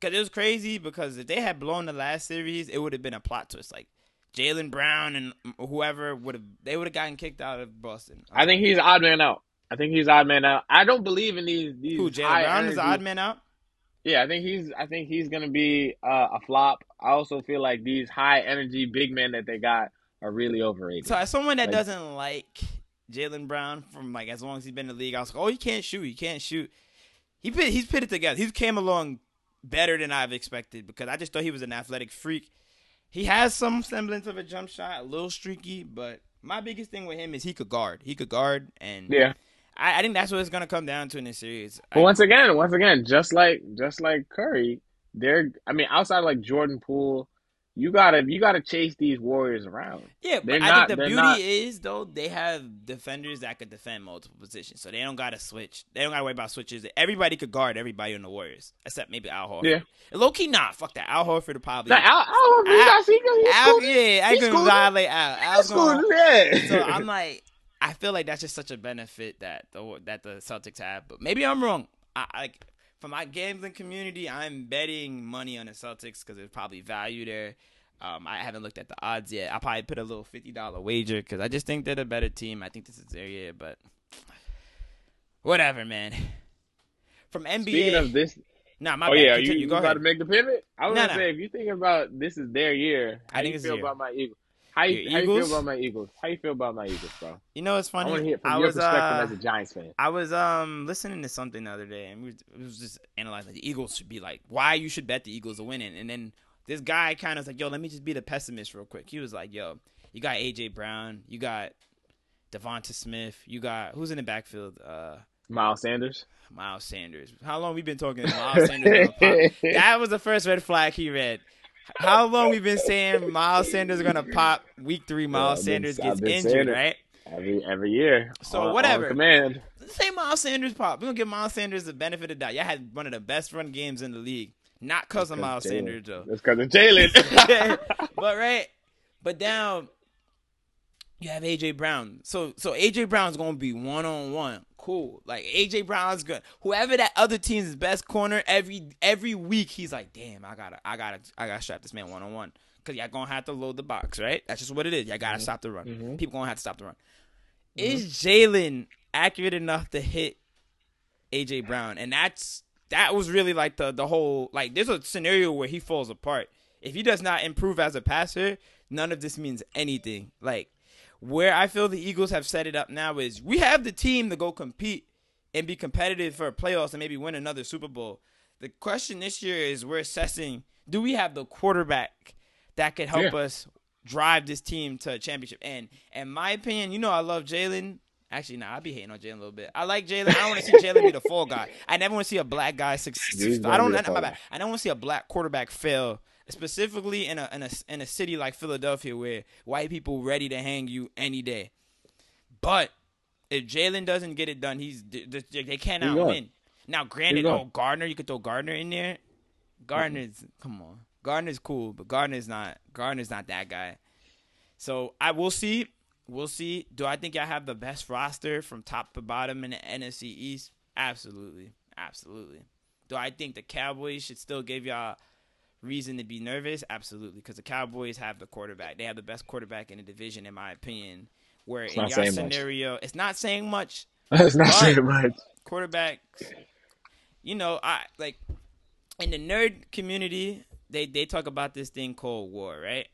Cause it was crazy because if they had blown the last series, it would have been a plot twist. Like Jaylen Brown and whoever would have they would have gotten kicked out of Boston. I think he's odd man out. I think he's odd man out. I don't believe in these these. who Jaylen Brown is odd man out. Yeah, I think he's. I think he's gonna be uh, a flop. I also feel like these high energy big men that they got are really overrated. So as someone that Like- doesn't like Jaylen Brown from like as long as he's been in the league, I was like, oh, he can't shoot. He can't shoot. He put he's put it together. He's came along better than I've expected because I just thought he was an athletic freak. He has some semblance of a jump shot, a little streaky, but my biggest thing with him is he could guard. He could guard, and yeah, I, I think that's what it's gonna come down to in this series. but I- once again, once again, just like just like Curry, they're. I mean, outside of like Jordan Poole, you gotta you gotta chase these Warriors around. Yeah, but They're I not- think the beauty not- is though they have defenders that could defend multiple positions, so they don't gotta switch. They don't gotta worry about switches. Everybody could guard everybody on the Warriors, except maybe Al Horford. Yeah. low key, nah, fuck that. Al Horford probably. Now, Al, Al, he Al- he he's Al, yeah, I can violate Al. Al's gonna, Yeah. so I'm like, I feel like that's just such a benefit that the that the Celtics have. But maybe I'm wrong. I, I for my gambling community, I'm betting money on the Celtics because there's probably value there. Um, I haven't looked at the odds yet. I'll probably put a little fifty dollar wager because I just think they're the better team. I think this is their year, but whatever, man. From NBA, Speaking of this, nah, my oh bad. yeah, Continue. you, you Go about ahead. to make the pivot? I was No, gonna no. say if you think about this is their year, how I think you it's feel about my Eagles? How you, how you feel about my Eagles? How you feel about my Eagles, bro? You know, it's I funny. want to hear from I your was, perspective uh, as a Giants fan. I was um listening to something the other day, and we was, just analyzing like, the Eagles should be like why you should bet the Eagles are winning, and then this guy kind of was like, "Yo, let me just be the pessimist real quick." He was like, "Yo, you got AJ Brown, you got Devonta Smith, you got who's in the backfield? Uh, Miles Sanders. Miles Sanders. How long we been talking? Miles Sanders. That was the first red flag he read. How long we've been saying Miles Sanders is gonna pop? Week three, Miles been- Sanders I've gets injured, right? Every every year. So on- on whatever. command. say Miles Sanders pop. We're gonna give Miles Sanders the benefit of the doubt. Y'all had one of the best run games in the league. Not cause of Miles Jalen. Sanders though. That's because of Jalen. but right. But now you have AJ Brown. So so AJ Brown's gonna be one on one. Cool. Like AJ Brown's good. Whoever that other team's best corner every every week he's like, damn, I gotta I gotta I gotta strap this man one on one. Cause y'all gonna have to load the box, right? That's just what it is. Y'all gotta stop the run. Mhm. People gonna have to stop the run. Is Jalen accurate enough to hit AJ Brown? And that's that was really like the the whole like there's a scenario where he falls apart. If he does not improve as a passer, none of this means anything. Like where I feel the Eagles have set it up now is we have the team to go compete and be competitive for playoffs and maybe win another Super Bowl. The question this year is we're assessing do we have the quarterback that could help Yeah. us drive this team to a championship? And in my opinion, you know I love Jalen. Actually, nah, I be hating on Jalen a little bit. I like Jalen. I don't want to see Jalen be the fall guy. I never want to see a black guy succeed. I don't. My bad. I don't want to see a black quarterback fail, specifically in a in a in a city like Philadelphia where white people ready to hang you any day. But if Jalen doesn't get it done, he's they they cannot win. Now, granted, oh Gardner, you could throw Gardner in there. Gardner's come on, Gardner's cool, but Gardner's not. Gardner's not that guy. So I will see. We'll see. Do I think I have the best roster from top to bottom in the NFC East? Absolutely, absolutely. Do I think the Cowboys should still give y'all reason to be nervous? Absolutely, because the Cowboys have the quarterback. They have the best quarterback in the division, in my opinion. Where in your saying much. scenario, it's not saying much. it's not saying much. Quarterbacks, you know, I like in the nerd community, they they talk about this thing called war, right?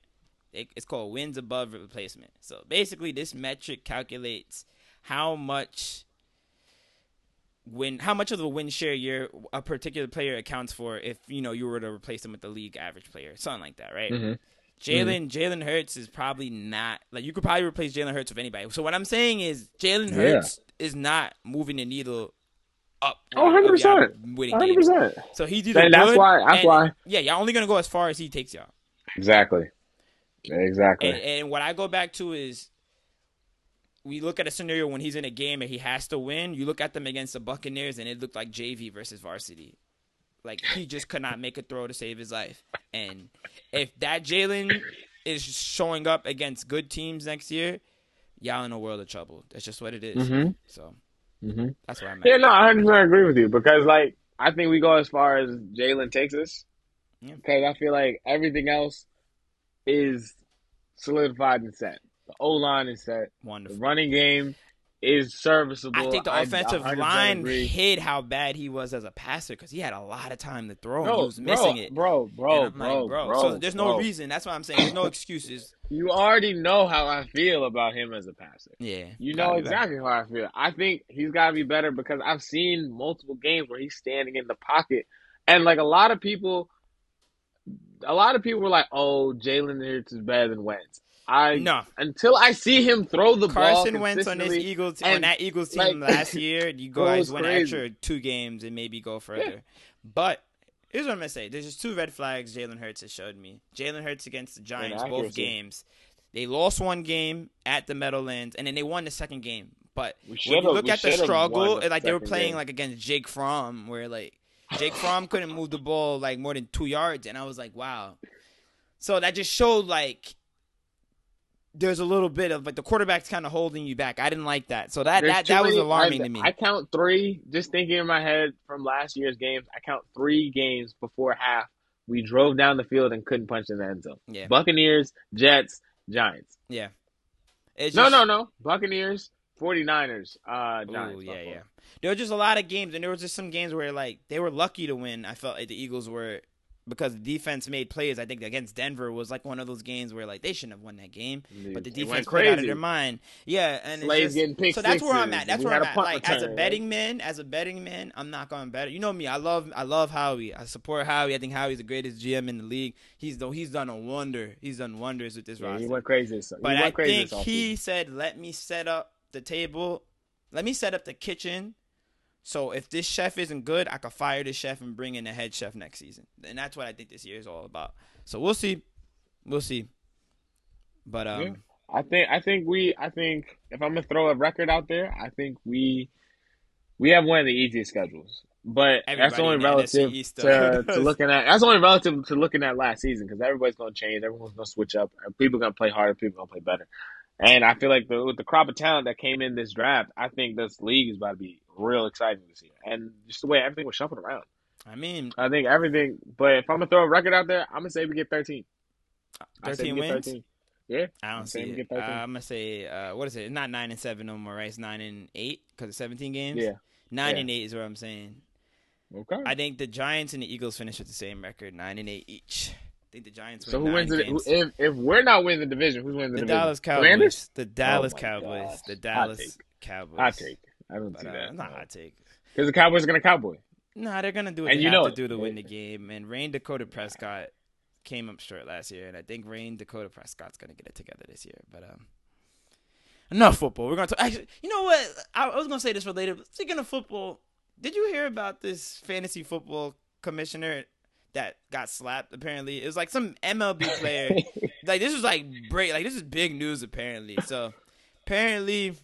it's called wins above replacement. So basically, this metric calculates how much win how much of the win share year a particular player accounts for if you know you were to replace them with the league average player, something like that, right? Mm-hmm. Jalen Jalen Hurts is probably not like you could probably replace Jalen Hurts with anybody. So what I'm saying is Jalen Hurts yeah. is not moving the needle up. Oh, 100 percent, hundred percent. So he's either and that's why that's and, why yeah, y'all only gonna go as far as he takes y'all. Exactly, exactly. And, and what I go back to is we look at a scenario when he's in a game and he has to win. You look at them against the Buccaneers and it looked like JV versus varsity. Like he just could not make a throw to save his life. And if that Jalen is showing up against good teams next year, y'all in a world of trouble. That's just what it is. Mm-hmm. So mm-hmm. that's what I'm. Yeah, no, I 100 percent agree with you because like I think we go as far as Jalen takes us yeah. I feel like everything else is solidified and set. The O line is set. Wonderful. The running game is serviceable. I think the offensive line agree. hid how bad he was as a passer because he had a lot of time to throw. Bro, and he was missing bro, it. Bro, bro, bro, like, bro. bro, So there's no bro. reason. That's what I'm saying. There's no excuses. You already know how I feel about him as a passer. Yeah. You know exactly how I feel. I think he's got to be better because I've seen multiple games where he's standing in the pocket, and like a lot of people, a lot of people were like, "Oh, Jalen Hurts is better than Wentz." I No. until I see him throw the ball Carson Wentz on this Eagles on and, that Eagles team like, last year, you guys win crazy. extra two games and maybe go further. But here's what I'm gonna say: there's just two red flags Jalen Hurts has showed me. Jalen Hurts against the Giants, both games. They lost one game at the Meadowlands, and then they won the second game. But when you look at the struggle, the like they were playing game. like against Jake Fromm, where like Jake Fromm couldn't move the ball like more than two yards, and I was like, wow. So that just showed like there's a little bit of like the quarterback's kind of holding you back. I didn't like that. So that There's that, that was alarming I, to me. I count three, just thinking in my head from last year's games. I count three games before half. We drove down the field and couldn't punch in the end zone. yeah, Buccaneers, Jets, Giants. yeah. It's No, just- no, no. Buccaneers, 49ers, uh, Ooh, Giants. yeah, my yeah. There were just a lot of games, and there was just some games where like they were lucky to win. I felt like the Eagles were because the defense made plays. I think against Denver was like one of those games where like they shouldn't have won that game, but the defense went played out of their mind. Yeah, and it's just, so that's where I'm at. That's We where I'm at. Like as a return, betting man, as a betting man, I'm not going to bet. You know me. I love I love Howie. I support Howie. I think Howie's the greatest GM in the league. He's though he's done a wonder. He's done wonders with this Yeah, roster. he went crazy. This, But he I crazy think he said, "Let me set up the table. Let me set up the kitchen. So if this chef isn't good, I could fire the chef and bring in a head chef next season. And that's what I think this year is all about. So we'll see, we'll see. But um, Yeah. I think I think we I think if I'm gonna throw a record out there, I think we we have one of the easiest schedules. But that's only the relative to, to looking at that's only relative to looking at last season because everybody's gonna change, everyone's gonna switch up, and people are gonna play harder, people are gonna play better. And I feel like the, with the crop of talent that came in this draft, I think this league is about to be real exciting this year. And just the way everything was shuffled around. I mean, I think everything but if I'm gonna throw a record out there, I'm gonna say we get thirteen. Thirteen we wins. 13. Yeah. I don't see it. get Uh, I'm gonna say, uh, what is it? It's not nine and seven no more, right? It's nine and eight because it's 17 games. Yeah. nine Yeah. and eight is what I'm saying. Okay. I think the Giants and the Eagles finish with the same record, nine and eight each. I think the Giants win So who wins it? games. If if we're not winning the division, who's winning the, The division? Dallas? Cowboys. The Dallas Oh Cowboys. gosh. The Dallas take. Cowboys. Hot take. I don't But, see uh, that. not hot take. Because the Cowboys are gonna cowboy. Nah, they're gonna do what And they you have know to it. do to win the game. And Rayne Dakota Prescott came up short last year, and I think Rayne Dakota Prescott's gonna get it together this year. But um, enough football. We're gonna talk. Actually, you know what? I, I was gonna say this for later. But speaking of football, did you hear about this fantasy football commissioner that got slapped? Apparently, it was like some MLB player. like this was like break. Like this is big news. Apparently, so apparently.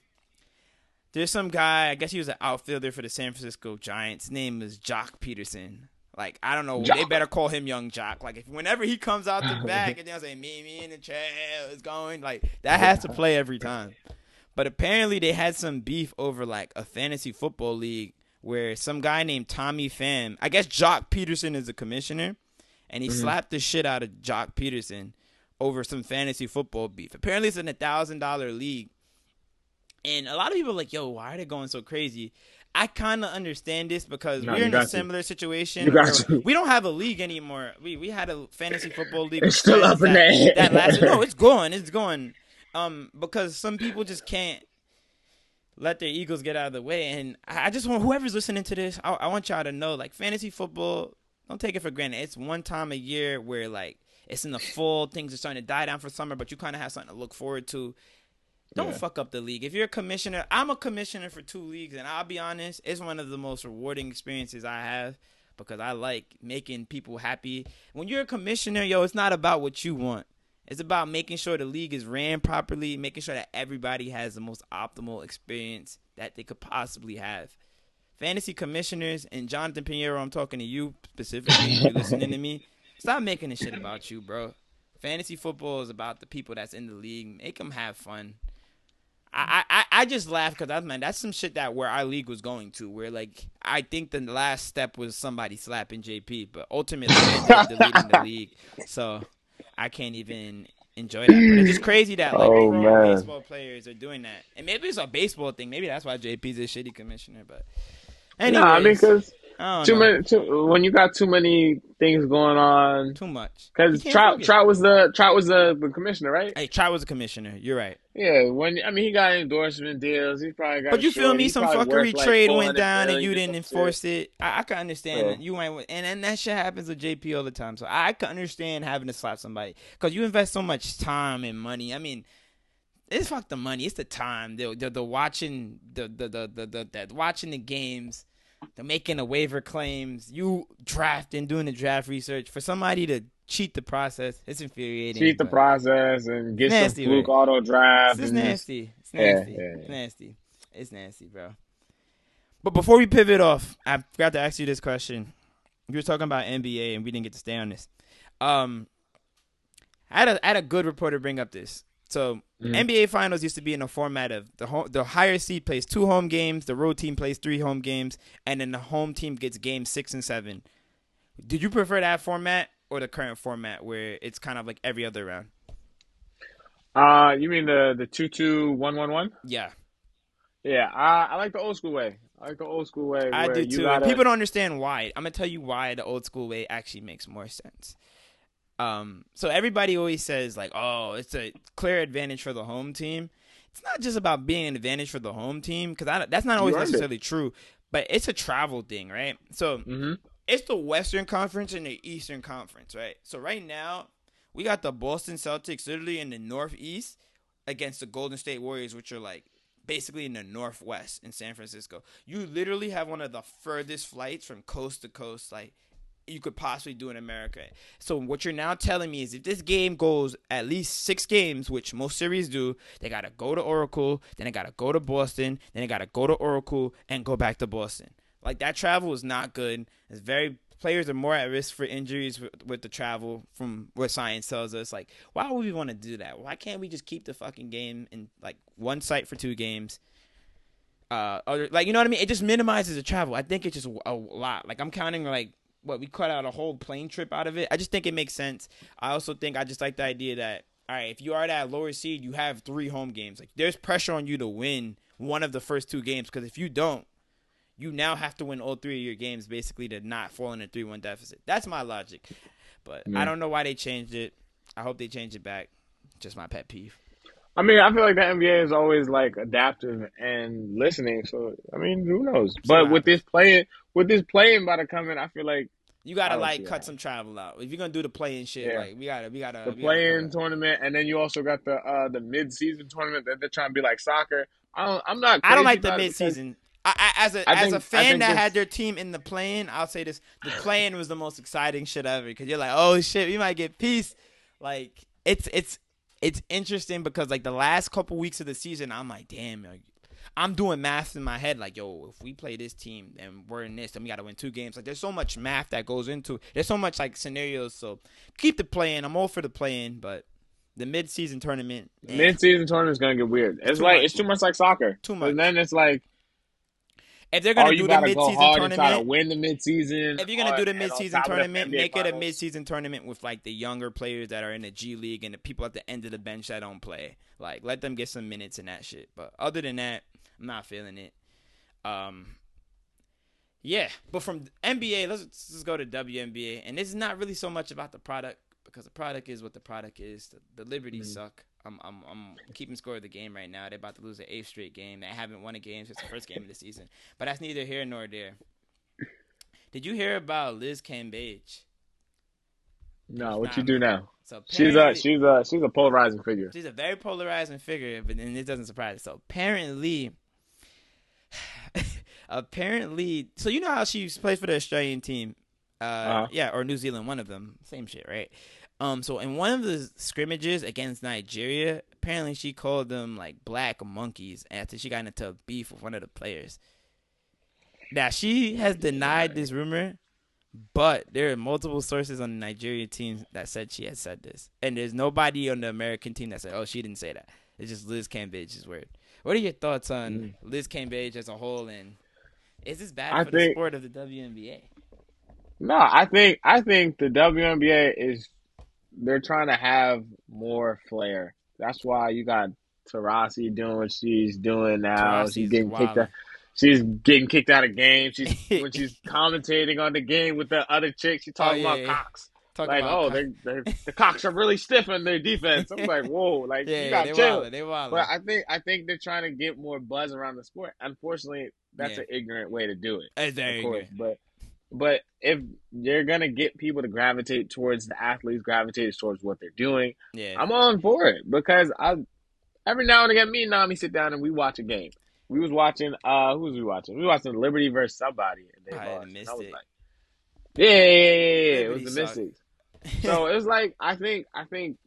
There's some guy, I guess he was an outfielder for the San Francisco Giants. His name is Joc Pederson. Like, I don't know. They better call him Young Joc. Like, if whenever he comes out the back and they'll say, me, me in the trail is going, like, that has to play every time. But apparently they had some beef over, like, a fantasy football league where some guy named Tommy Pham, I guess Joc Pederson is the commissioner, and he mm-hmm. slapped the shit out of Joc Pederson over some fantasy football beef. Apparently it's in a $1,000 league. And a lot of people are like, yo, why are they going so crazy? I kind of understand this because No, we're in a similar situation. You where. We don't have a league anymore. We we had a fantasy football league. It's still up in that, there. That lasted. No, it's going. It's going. Um, because some people just can't let their egos get out of the way. And I I just want whoever's listening to this, I, I want y'all to know, like fantasy football, don't take it for granted. It's one time a year where like it's in the full, things are starting to die down for summer, but you kind of have something to look forward to. Don't Yeah. fuck up the league. If you're a commissioner, I'm a commissioner for two leagues, and I'll be honest, it's one of the most rewarding experiences I have because I like making people happy. When you're a commissioner, yo, it's not about what you want. It's about making sure the league is ran properly, making sure that everybody has the most optimal experience that they could possibly have. Fantasy commissioners and Jonathan Pinheiro, I'm talking to you specifically. if you're listening to me. Stop making this shit about you, bro. Fantasy football is about the people that's in the league. Make them have fun. I I, I just laugh because I man, that's some shit that where our league was going to. Where like I think the last step was somebody slapping JP, but ultimately they're deleting the league. So I can't even enjoy that. But it's just crazy that like Oh, pro man. baseball players are doing that, and maybe it's a baseball thing. Maybe that's why JP's a shitty commissioner. But anyway, Nah, I mean, because too know. many. Too, when you got too many things going on, too much. because Trout. Trout was the Trout was the, the commissioner, right? Hey, Trout was a commissioner. You're right. Yeah. When I mean, he got endorsement deals. He probably got. But you feel me? He Some fuckery worth, like, trade went down and you didn't some shit. enforce it. I, I can understand Yeah. you might, and and that shit happens with JP all the time. So I can understand having to slap somebody because you invest so much time and money. I mean, it's fuck the money. It's the time. The the, the watching the the, the the the the watching the games. The making the waiver claims, you drafting, doing the draft research for somebody to cheat the process. It's infuriating. Cheat the process and get Nasty, some fluke right? auto draft. It's nasty. It's Yeah, nasty. yeah, It's nasty. It's nasty, bro. But before we pivot off, I forgot to ask you this question. You were talking about NBA, and we didn't get to stay on this. Um, I had a, I had a good reporter bring up this. So Mhm. NBA Finals used to be in a format of the home, the higher seed plays two home games, the road team plays three home games, and then the home team gets games six and seven. Did you prefer that format or the current format where it's kind of like every other round? Uh, you mean the the two two one one one? Yeah. Yeah, I I like the old school way. I like the old school way. I where do you too. Gotta, people don't understand why. I'm gonna tell you why the old school way actually makes more sense. Um, so everybody always says like, "Oh, it's a clear advantage for the home team." It's not just about being an advantage for the home team because that's not always earned it. necessarily true. But it's a travel thing, right? So hmm it's the Western Conference and the Eastern Conference, right? So right now we got the Boston Celtics literally in the Northeast against the Golden State Warriors, which are like basically in the Northwest in San Francisco. You literally have one of the furthest flights from coast to coast, like you could possibly do in America. So what you're now telling me is if this game goes at least six games, which most series do, they gotta go to Oracle, then they gotta go to Boston, then they gotta go to Oracle and go back to Boston. Like that travel is not good. It's very players are more at risk for injuries with, with the travel from what science tells us. Like, why would we want to do that? Why can't we just keep the fucking game in like one site for two games? Uh, or, like you know what I mean? It just minimizes the travel. I think it's just a lot. Like I'm counting like what we cut out a whole plane trip out of it. I just think it makes sense. I also think I just like the idea that all right, if you are that lower seed, you have three home games. Like there's pressure on you to win one of the first two games because if you don't, you now have to win all three of your games basically to not fall in a three one deficit. That's my logic. But I don't know why they changed it. I hope they change it back. Just my pet peeve. I mean, I feel like the NBA is always like adaptive and listening. So I mean, who knows? But with this playing, with this playing about to come in, I feel like You gotta like that cut some travel out. If you're gonna do the playing shit, Yeah. like we gotta we gotta the playing tournament, and then you also got the uh the mid season tournament that they're trying to be like soccer. I don't, I'm not. I don't like the mid season. I, I, as a I as think- a fan that had their team in the playing, I'll say this: the playing was the most exciting shit ever because you're like, oh shit, we might get peace. Like it's it's it's interesting because like the last couple weeks of the season, I'm like, damn, like, I'm doing math in my head. Like, yo, if we play this team and we're in this, then we got to win two games. Like, there's so much math that goes into. it. There's so much like scenarios. So keep the playing. I'm all for the playing, but the mid season tournament, eh. Mid season tournament is gonna get weird. It's like much. it's too much like soccer. Too much. And then it's like, if they're oh, gonna you do the gotta mid go and try to tournament, win the mid season. if you're gonna do the mid-season tournament, make it a mid-season tournament with like the younger players that are in the G League and the people at the end of the bench that don't play. Like, let them get some minutes in that shit. But other than that, I'm not feeling it. Um, Yeah, but from NBA, let's, let's just go to WNBA, and it's not really so much about the product because the product is what the product is. The, the Liberties Mhm. suck. I'm, I'm I'm keeping score of the game right now. They're about to lose an eighth straight game. They haven't won a game since the first game of the season. But that's neither here nor there. Did you hear about Liz Cambage? No, what you do now? So She's a she's a she's a polarizing figure. She's a very polarizing figure, but then it doesn't surprise. So apparently, apparently, so you know how she plays for the Australian team, uh, Uh-huh. yeah, or New Zealand, one of them, same shit, right? Um, so in one of the scrimmages against Nigeria, apparently she called them like black monkeys after she got into a beef with one of the players. Now she has denied this rumor, but there are multiple sources on the Nigeria team that said she had said this, and there's nobody on the American team that said, "Oh, she didn't say that." It's just Liz Cambage's word. What are your thoughts on Liz Cambage as a whole, and is this bad I for the think- sport of the WNBA? No, I think I think the WNBA is they're trying to have more flair. That's why you got Taurasi doing what she's doing now. Taurasi's she's getting kicked out. She's getting kicked out of games. She's when she's commentating on the game with the other chick. She's oh, talking Oh, yeah, about yeah. cocks. Talk like, oh, they're, they're, the cocks are really stiff in their defense. I'm like, whoa, like yeah, you yeah, got they chill. wild, they wild. But I think I think they're trying to get more buzz around the sport. Unfortunately, that's Yeah. an ignorant way to do it. It's of course, but but if you're gonna get people to gravitate towards the athletes, gravitate towards what they're doing, Yeah, I'm on for it because I every now and again me and Nami sit down and we watch a game. We was watching uh who was we watching? We was watching Liberty versus somebody and they I lost. missed And I was it. like, yeah, yeah, yeah, yeah, yeah. it was the. Mystics. So it was like I think I think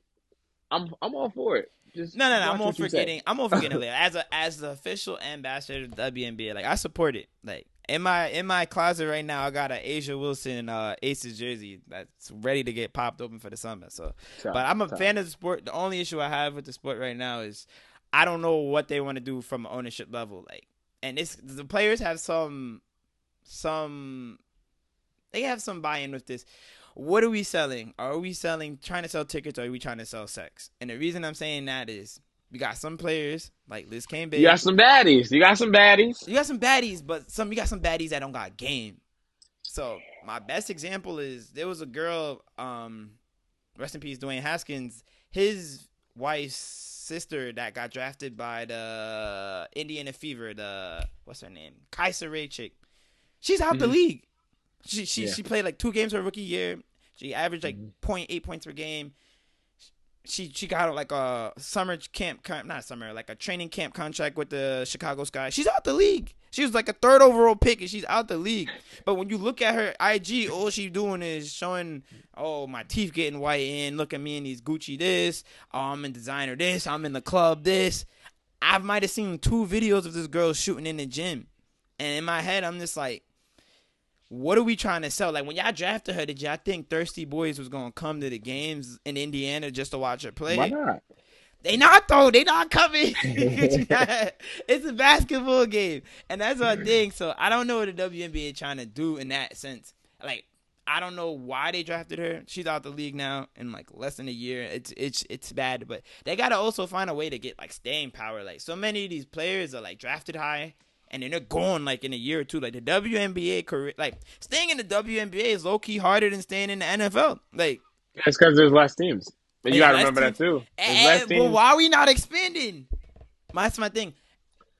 I'm I'm all for it. Just No, no, no. I'm all what you for say. getting. I'm all for getting later. As a as the official ambassador of the WNBA, like I support it. Like in my in my closet right now, I got an A'ja Wilson uh, Aces jersey that's ready to get popped open for the summer. So, but I'm a fan of the sport. The only issue I have with the sport right now is I don't know what they want to do from an ownership level. Like, and it's the players have some some they have some buy-in with this. What are we selling? Are we selling trying to sell tickets or are we trying to sell sex? And the reason I'm saying that is we got some players like Liz Cambage. You got some baddies. You got some baddies. You got some baddies, but some you got some baddies that don't got game. So my best example is there was a girl, um, rest in peace, Dwayne Haskins. His wife's sister that got drafted by the Indiana Fever. The what's her name? Kysre chick. She's out the Mhm. league. She she Yeah. she played like two games her rookie year. She averaged like Mhm. 0.8 points per game. She she got like a summer camp, not summer, like a training camp contract with the Chicago Sky. She's out the league. She was like a third overall pick, and she's out the league. But when you look at her IG, all she's doing is showing, oh, my teeth getting white in. Look at me in these Gucci this. Oh, I'm in designer this. I'm in the club this. I might have seen two videos of this girl shooting in the gym, and in my head, I'm just like, what are we trying to sell? Like when y'all drafted her, did y'all think Thirsty Boys was gonna come to the games in Indiana just to watch her play? Why not? They not though. They not coming. it's a basketball game, and that's our thing. So I don't know what the WNBA trying to do in that sense. Like I don't know why they drafted her. She's out the league now in like less than a year. It's it's it's bad, but they gotta also find a way to get like staying power. Like so many of these players are like drafted high. And then they're gone like in a year or two. Like the WNBA career, like staying in the WNBA is low key harder than staying in the NFL. Like, It's because there's less teams. But you gotta remember that too. There's eh, less teams. why are we not expanding? That's my thing.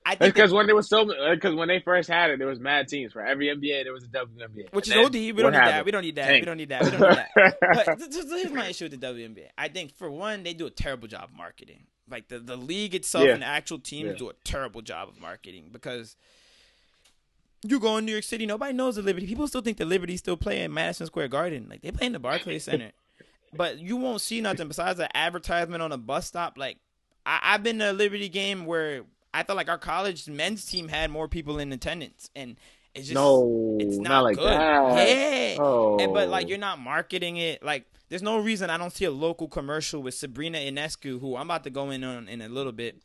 I think because when there was so because when they first had it, there was mad teams for every NBA. There was a WNBA, Which is And OD. then We don't need that. We don't need that. We don't need that. We don't need that. but th- th- here's my issue with the WNBA. I think for one, they do a terrible job marketing. Like the, the league itself Yeah. and the actual teams Yeah. do a terrible job of marketing because you go in New York City, nobody knows the Liberty. People still think the Liberty still play in Madison Square Garden. Like they play in the Barclays Center. But you won't see nothing besides an advertisement on a bus stop. Like I, I've been to a Liberty game where I felt like our college men's team had more people in attendance, and it's just no, it's not, not, like good. that. Yeah. Oh, And, but like you're not marketing it. Like there's no reason I don't see a local commercial with Sabrina Ionescu, who I'm about to go in on in a little bit,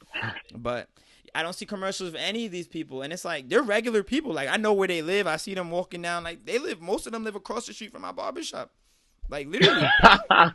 but I don't see commercials of any of these people. And it's like they're regular people. Like I know where they live. I see them walking down. Like they live. Most of them live across the street from my barbershop. Like literally.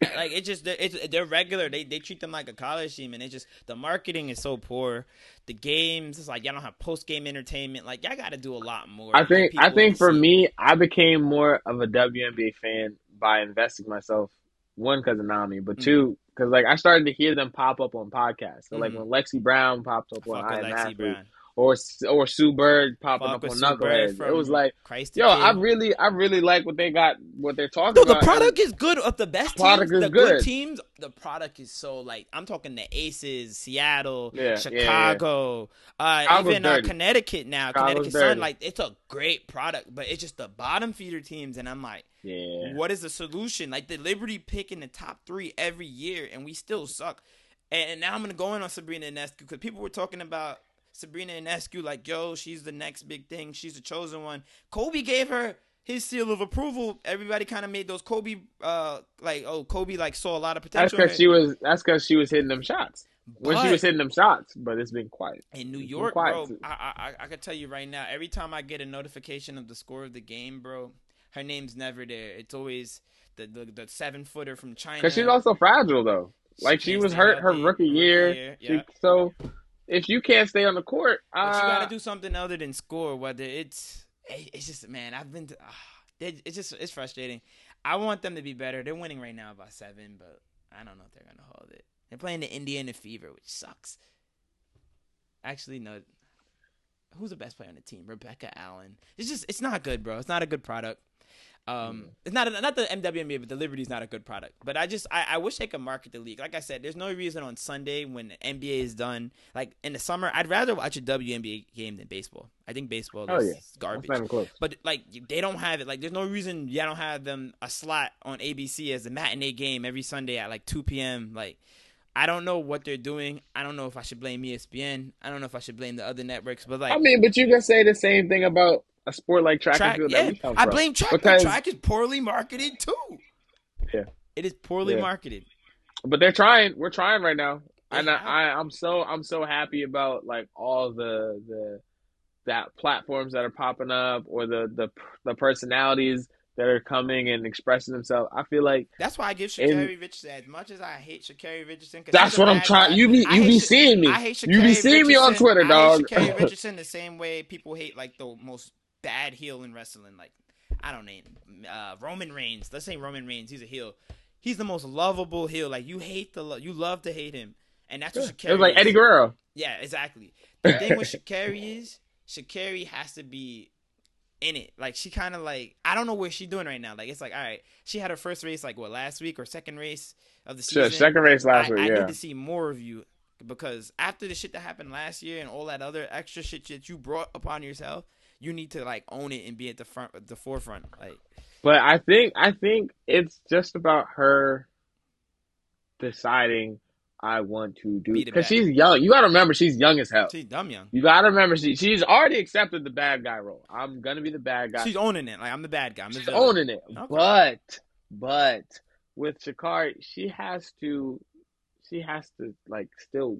like it's just it's they're regular. They they treat them like a college team, and it's just the marketing is so poor. The games, it's like y'all don't have post game entertainment. Like y'all got to do a lot more. I think I think for see. me, I became more of a WNBA fan by investing myself. One because of Nami, but Mhm. two because like I started to hear them pop up on podcasts. So like Mhm. when Lexie Brown popped up on I Lexie Athlete, Brown. Or or Sue Bird popping Fuck up on Knuckleheads, it was like Christ yo, I really I really like what they got, what they're talking No, the about. product is good. Of the best Product teams, the good. good. teams, the product is so like I'm talking the Aces, Seattle, Yeah, yeah, Chicago, uh, even uh. Connecticut now, Connecticut. Sun. Like it's a great product, but it's just the bottom feeder teams, and I'm like, yeah. what is the solution? Like the Liberty pick in the top three every year, and we still suck. And, now I'm gonna go in on Sabrina Ionescu because people were talking about Sabrina Ionescu, like, yo, she's the next big thing. She's the chosen one. Kobe gave her his seal of approval. Everybody kind of made those Kobe, uh, like, oh, Kobe like saw a lot of potential. That's because she was. That's because she was hitting them shots. When she was hitting them shots, but it's been quiet. In New York, quiet, bro. I, I I can tell you right now. Every time I get a notification of the score of the game, bro, her name's never there. It's always the the, the seven footer from China. Because she's also fragile though. Like she was hurt her rookie year. She- Yeah. so if you can't stay on the court, But you uh, gotta do something other than score. Whether it's it's just man, I've been to, it- it's just it's frustrating. I want them to be better. They're winning right now by seven, but I don't know if they're gonna hold it. They're playing the Indiana Fever, which sucks. Actually, no. Who's the best player on the team? Rebecca Allen. It's just it's not good, bro. It's not a good product. Um, it's not not the MWNBA, but the Liberty is not a good product. But I just I, I wish they could market the league. Like I said, there's no reason on Sunday when the NBA is done. Like in the summer, I'd rather watch a WNBA game than baseball. I think baseball Oh, is yeah. garbage. not even close. But like they don't have it. Like there's no reason y'all don't have them a slot on ABC as a matinee game every Sunday at like 2 p.m. Like I don't know what they're doing. I don't know if I should blame ESPN. I don't know if I should blame the other networks. But like I mean, but you can say the same thing about a sport like track, track, and field yeah, that we come I blame track. but because track is poorly marketed too. Yeah. it is poorly Yeah. marketed. but they're trying. We're trying right now, They and I, I, I'm so I'm so happy about like all the the that platforms that are popping up or the the the personalities that are coming and expressing themselves. I feel like That's why I give And- Sha'Carri Richardson as much as I hate Sha'Carri Richardson. that's what I'm trying. You be you be seeing me. I hate You be seeing me on Richardson. Twitter, I dog. hate Sha'Carri Richardson the same way people hate like the most bad heel in wrestling. Like I don't name uh, Roman Reigns. Let's say Roman Reigns. He's a heel. He's the most lovable heel. Like you hate the lo- you love to hate him, and that's what it Sha'Carri was like. Eddie Guerrero. Yeah, exactly. The thing with Sha'Carri is Sha'Carri has to be in it. Like she kind of like I don't know what she's doing right now. Like it's like all right, she had her first race like what last week or second race of the Sure, season. second race last I, week. I yeah. need to see more of you because after the shit that happened last year and all that other extra shit that you brought upon yourself, you need to like own it and be at the front, the forefront. Like But I think I think it's just about her deciding I want to do Be because she's young. You got to remember she's young as hell. she's dumb young. You got to remember she she's already accepted the bad guy role. I'm gonna be the bad guy. She's owning it. Like I'm the bad guy. I'm She's owning it. Okay. But but with Sha'Carri, she has to she has to like still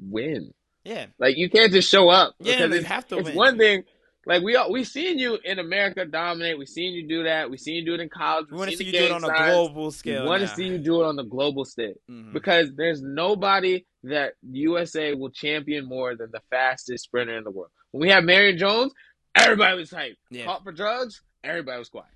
win. Yeah, Like you can't just show up. Yeah, because you have to it's win. one thing. Like we all, we seen you in America dominate. We seen you do that. We seen you do it in college. we want to see you do it on a global scale. We want to see you do it on the global stage Mhm. because there's nobody that USA will champion more than the fastest sprinter in the world. When we had Marion Jones, everybody was hyped. Yeah. Caught for drugs, everybody was quiet.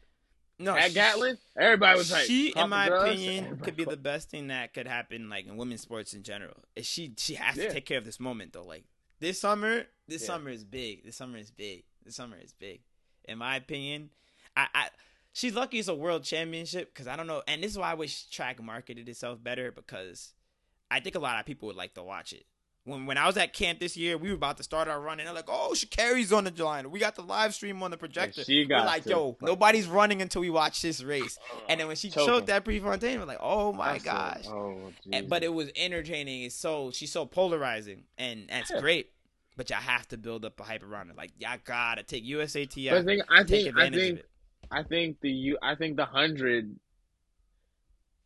No, At she- Gatlin, everybody was hyped. She, Caught in my drugs, opinion, could be the best thing that could happen, like in women's sports in general. She she has Yeah. to take care of this moment though. Like this summer, this Yeah. summer is big. This summer is big. This summer is big. In my opinion, I, I she's lucky it's a world championship because I don't know, and this is why I wish track marketed itself better because I think a lot of people would like to watch it. When when I was at camp this year, we were about to start our run, and they're like, "Oh, Sha'Carri's on the line. We got the live stream on the projector." she we're got like, to. "Yo, nobody's running until we watch this race." And then when she Choking. showed that Prefontaine, we're like, "Oh my said, gosh!" Oh, And- but it was entertaining. It's so she's so polarizing, and that's Yeah. great. But y'all have to build up a hype around it. Like y'all gotta take USAT But I think I think I think. I think the you I think the hundred.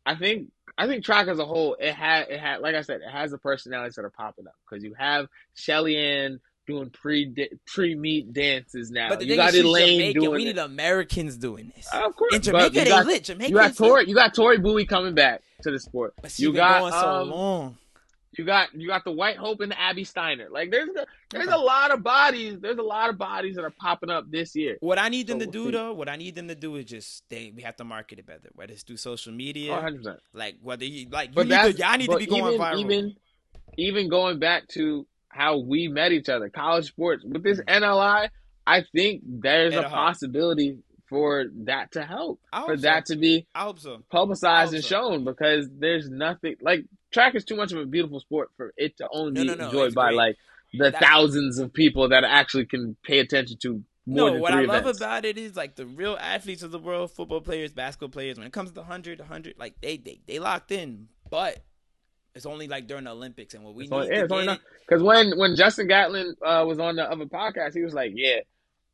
I think I think track as a whole it had it had like I said it has the personalities that are popping up because you have Shelly Ann doing pre pre meet dances now. But the you got Elaine Jamaican. doing We it. need Americans doing this. Of course, In Jamaica, you they got, lit. Jamaica, You got Tori. You got Tori Bowie coming back to the sport. But You got going so um, long. You got you got the White Hope and the Abby Steiner. Like there's a, there's a lot of bodies. There's a lot of bodies that are popping up this year. What I need them So to we'll do see. though, what I need them to do is just they we have to market it better. Whether it's through social media, 100. percent like whether you like you But need that's to, y'all need to be going even, viral. Even even going back to how we met each other, college sports with this Mm. NLI, I think there's a possibility for that to help, I hope for so. that to be I hope so. publicized I and so. shown because there's nothing like track is too much of a beautiful sport for it to only be no, no, enjoyed by great. like the That- thousands of people that actually can pay attention to more No, what I love about it is like the real athletes of the world, football players, basketball players. When it comes to 100, 100, like they they they locked in, but it's only like during the Olympics and what we It's need to yeah, it's only get Because when when Justin Gatlin uh, was on the other podcast, he was like, "Yeah,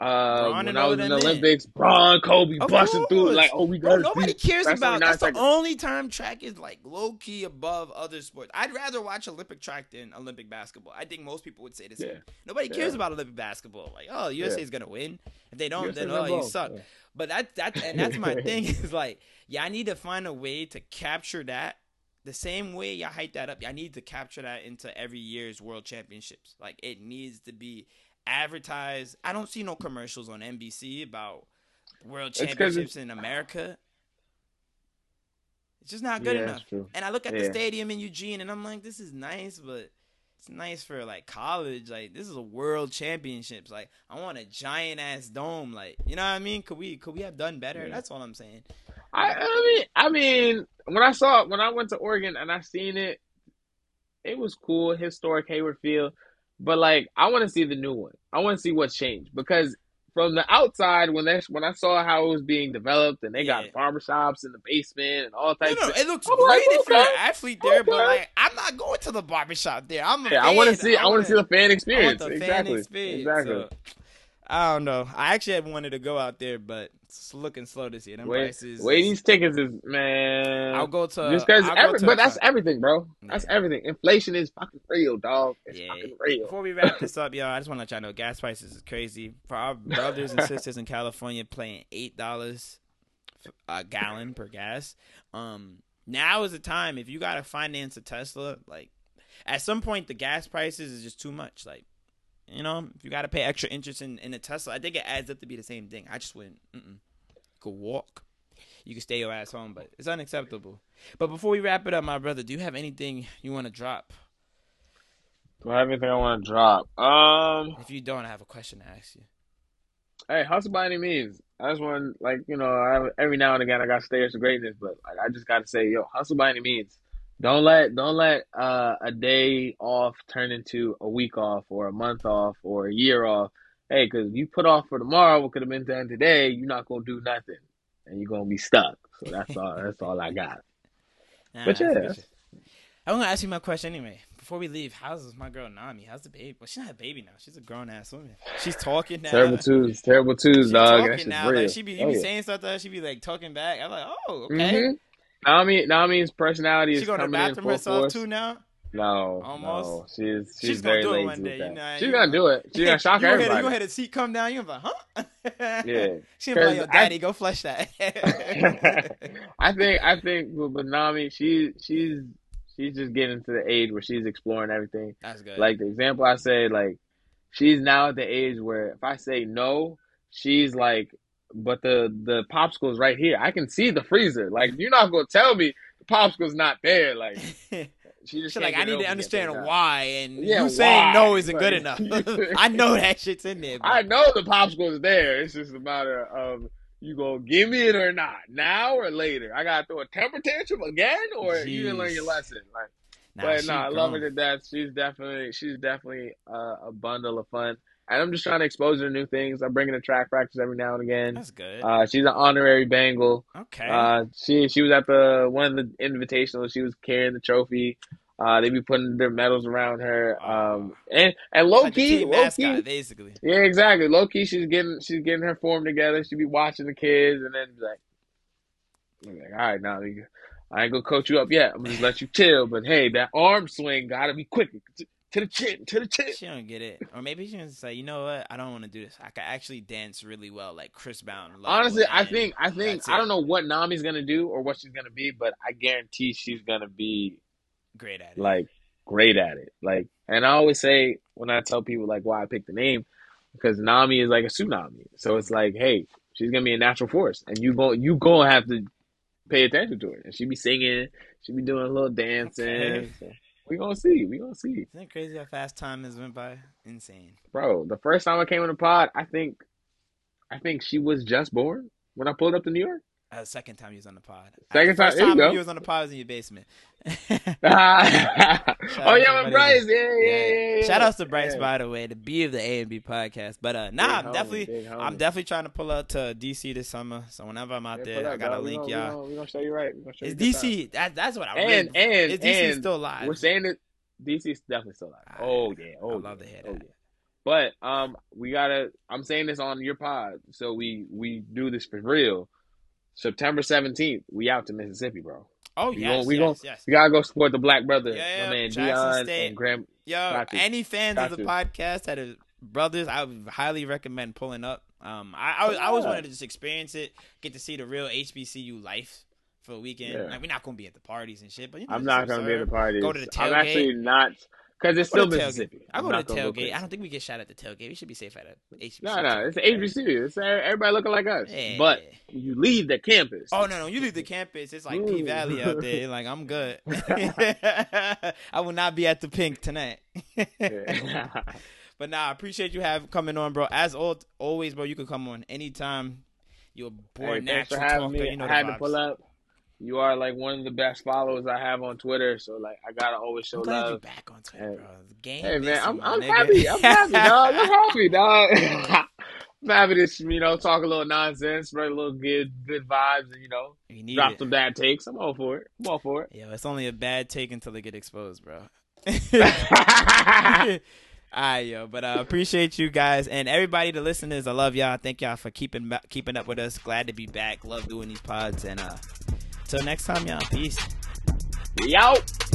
uh, when I was in the them in. Olympics, Bron, Kobe, Of busting through like, oh, we got nobody cares That's about. That's the only time track is like low key above other sports. I'd rather watch Olympic track than Olympic basketball. I think most people would say the same. Yeah. Nobody cares Yeah. about Olympic basketball. Like, oh, USA is gonna win. If they don't, USA then oh, you suck. Yeah. But that that and that's my thing is like, yeah, I need to find a way to capture that. The same way y'all hype that up, I need to capture that into every year's world championships. Like it needs to be advertised. I don't see no commercials on NBC about world championships in America. It's just not good Yeah, enough. And I look at the stadium in Eugene and I'm like, this is nice, but it's nice for like college. Like this is a world championships. Like I want a giant ass dome. Like you know what I mean? Could we could we have done better? Yeah. That's all I'm saying. I, I mean, I mean, when I saw it, when I went to Oregon and I seen it, it was cool, historic Hayward Field. But like, I want to see the new one. I want to see what's changed because from the outside, when they when I saw how it was being developed and they got barbershops in the basement and all types. no, of it looks I'm great like, if you're an athlete there, but like I'm not going to the barbershop there. I'm Yeah, I want to see. I want wanna- see the fan experience. the fan experience. Exactly. So, I don't know. I actually had wanted to go out there, but it's looking slow this year. Them Wait, prices. wait, these tickets is man. I'll go to. just because, every, but that's everything, bro. That's Yeah. everything. Inflation is fucking real, dog. It's Yeah. fucking real. Before we wrap this up, y'all, I just want to let y'all know gas prices is crazy. For our brothers and sisters in California playing eight dollars a gallon per gas, um, now is the time. If you gotta finance a Tesla, like at some point the gas prices is just too much. Like, you know, if you gotta pay extra interest in, in a Tesla, I think it adds up to be the same thing. I just wouldn't. Mm-mm. Could walk. You can stay your ass home, but it's unacceptable. But before we wrap it up, my brother, do you have anything you want to drop? Do I have anything I want to drop? Um, If you don't, I have a question to ask you. hey, hustle by any means. I just want, like, you know, I, every now and again I got stairs to greatness, but like, I just got to say, yo, hustle by any means. Don't let, don't let uh, a day off turn into a week off or a month off or a year off. Hey, because you put off for tomorrow what could have been done today, you're not gonna do nothing, and you're gonna be stuck. So that's all. that's all I got. Nah, But I yeah. I'm gonna ask you my question anyway. Before we leave, how's my girl Nami? How's the baby? Well, she's not a baby now. She's a grown ass woman. She's talking now. Terrible twos, terrible twos, She's dog. talking now. real. Like she be, you Oh, be yeah. saying stuff to her. She be like talking back. I'm like, oh, okay. Mhm. Nami, Nami's personality She is going to the coming in bathroom herself force. too now. No, Almost. no, she's she's, She's gonna very do it lazy one day, you know, she's gonna do it. She's gonna shock you everybody. You hit a seat come down? You gonna be like, huh? Yeah. She be like, yo, 'Cause I- daddy, go flush that. I think I think with Nami, she she's she's just getting to the age where she's exploring everything. That's good. Like the example I said, like she's now at the age where if I say no, she's like, but the the popsicle's right here. I can see the freezer. Like you're not gonna tell me the popsicle's not there. Like she just like, I need to understand why, and Yeah, you saying why? no isn't good enough. I know that shit's in there. I know the popsicle's there. It's just a matter of you gonna give me it or not, now or later. I gotta throw a temper tantrum again, or you didn't learn your lesson. Like, nah, but no, I love her to death. She's definitely, she's definitely uh, a bundle of fun, and I'm just trying to expose her to new things. I'm bringing her track practice every now and again. That's good. Uh, she's an honorary Bengal. okay. Uh, she she was at the one of the invitationals. She was carrying the trophy. Uh, they be putting their medals around her. Um, and and low like key, low mascot, key, basically. yeah, exactly. Low key, she's getting she's getting her form together. She be watching the kids, and then be like, like, all right, now I ain't gonna coach you up yet. I'm gonna just let you chill. But hey, that arm swing gotta be quick. To the chin, to the chin. She don't get it, or maybe she can say, you know what? I don't want to do this. I can actually dance really well, like Chris Brown. Honestly, I think I think I don't know what Nami's gonna do or what she's gonna be, but I guarantee she's gonna be great at it. like great at it. Like, and I always say when I tell people like why I picked the name, because Nami is like a tsunami. So it's like, hey, she's gonna be a natural force, and you go you gonna have to pay attention to her. And she be singing, she be doing a little dancing. Okay. We gonna see, we gonna see, Isn't it crazy how fast time has went by? Insane. bro. The first time I came in the pod, I think, I think she was just born when I pulled up to New York. Uh, second time you was on the pod. Second First time- there you you was on the pod was in your basement. oh yeah, with Bryce, yeah, yeah, yeah. yeah. Shout outs to Bryce, Yeah. by the way, the B of the A and B podcast. But uh, nah, I'm homie, definitely, big I'm definitely trying to pull out to DC this summer. So whenever I'm out Yeah, there, pull I got a. Link, y'all. We gonna, show you right. Show It's you. DC. That, that's what I And really. and Is DC and still live? We're saying it. DC's definitely still alive. Ah, Oh yeah. Oh I yeah. love to hear Oh yeah. But um, we gotta. I'm saying this on your pod, so we we do this for real. September 17th, we out to Mississippi, bro. Oh We yes, gon- we yes, gon- yes. We gotta go support the black brother, Yeah, my man Jackson Deion State. and Graham. Yo, Got any fans Got of the to. podcast that are brothers, I would highly recommend pulling up. Um, I I, I always wanted to just experience it, get to see the real HBCU life for a weekend. Yeah. Like we're not gonna be at the parties and shit, but you know, I'm not gonna be at the parties. Go to the I'm actually not because it's still to tailgate. Mississippi. I I'm go to the tailgate. I don't think we get shot at the tailgate. We should be safe at a HBCU. No, no, it's. HBCU. It's everybody looking like us. Yeah. But you leave the campus, Oh no, no! You leave the campus. It's like P Valley out there. Like I'm good. I will not be at the pink tonight. But nah, I appreciate you have coming on, bro. As al- always, bro, you can come on anytime. You're a born for natural talker. me. You know I had to pull up. You are like one of the best followers I have on Twitter, so like I gotta always show I'm glad you're back on Twitter, Hey. bro. The game. Hey man, I'm I'm happy. I'm happy, dog. I'm happy, dog. I'm happy to you know talk a little nonsense, spread a little good good vibes, and you know You need drop it. some bad takes. I'm all for it. I'm all for it. Yo, it's only a bad take until they get exposed, bro. yeah, Alright, yo, but I uh, appreciate you guys and everybody, the listeners. I love y'all. Thank y'all for keeping keeping up with us. Glad to be back. Love doing these pods. And uh, till next time, y'all. Peace. out.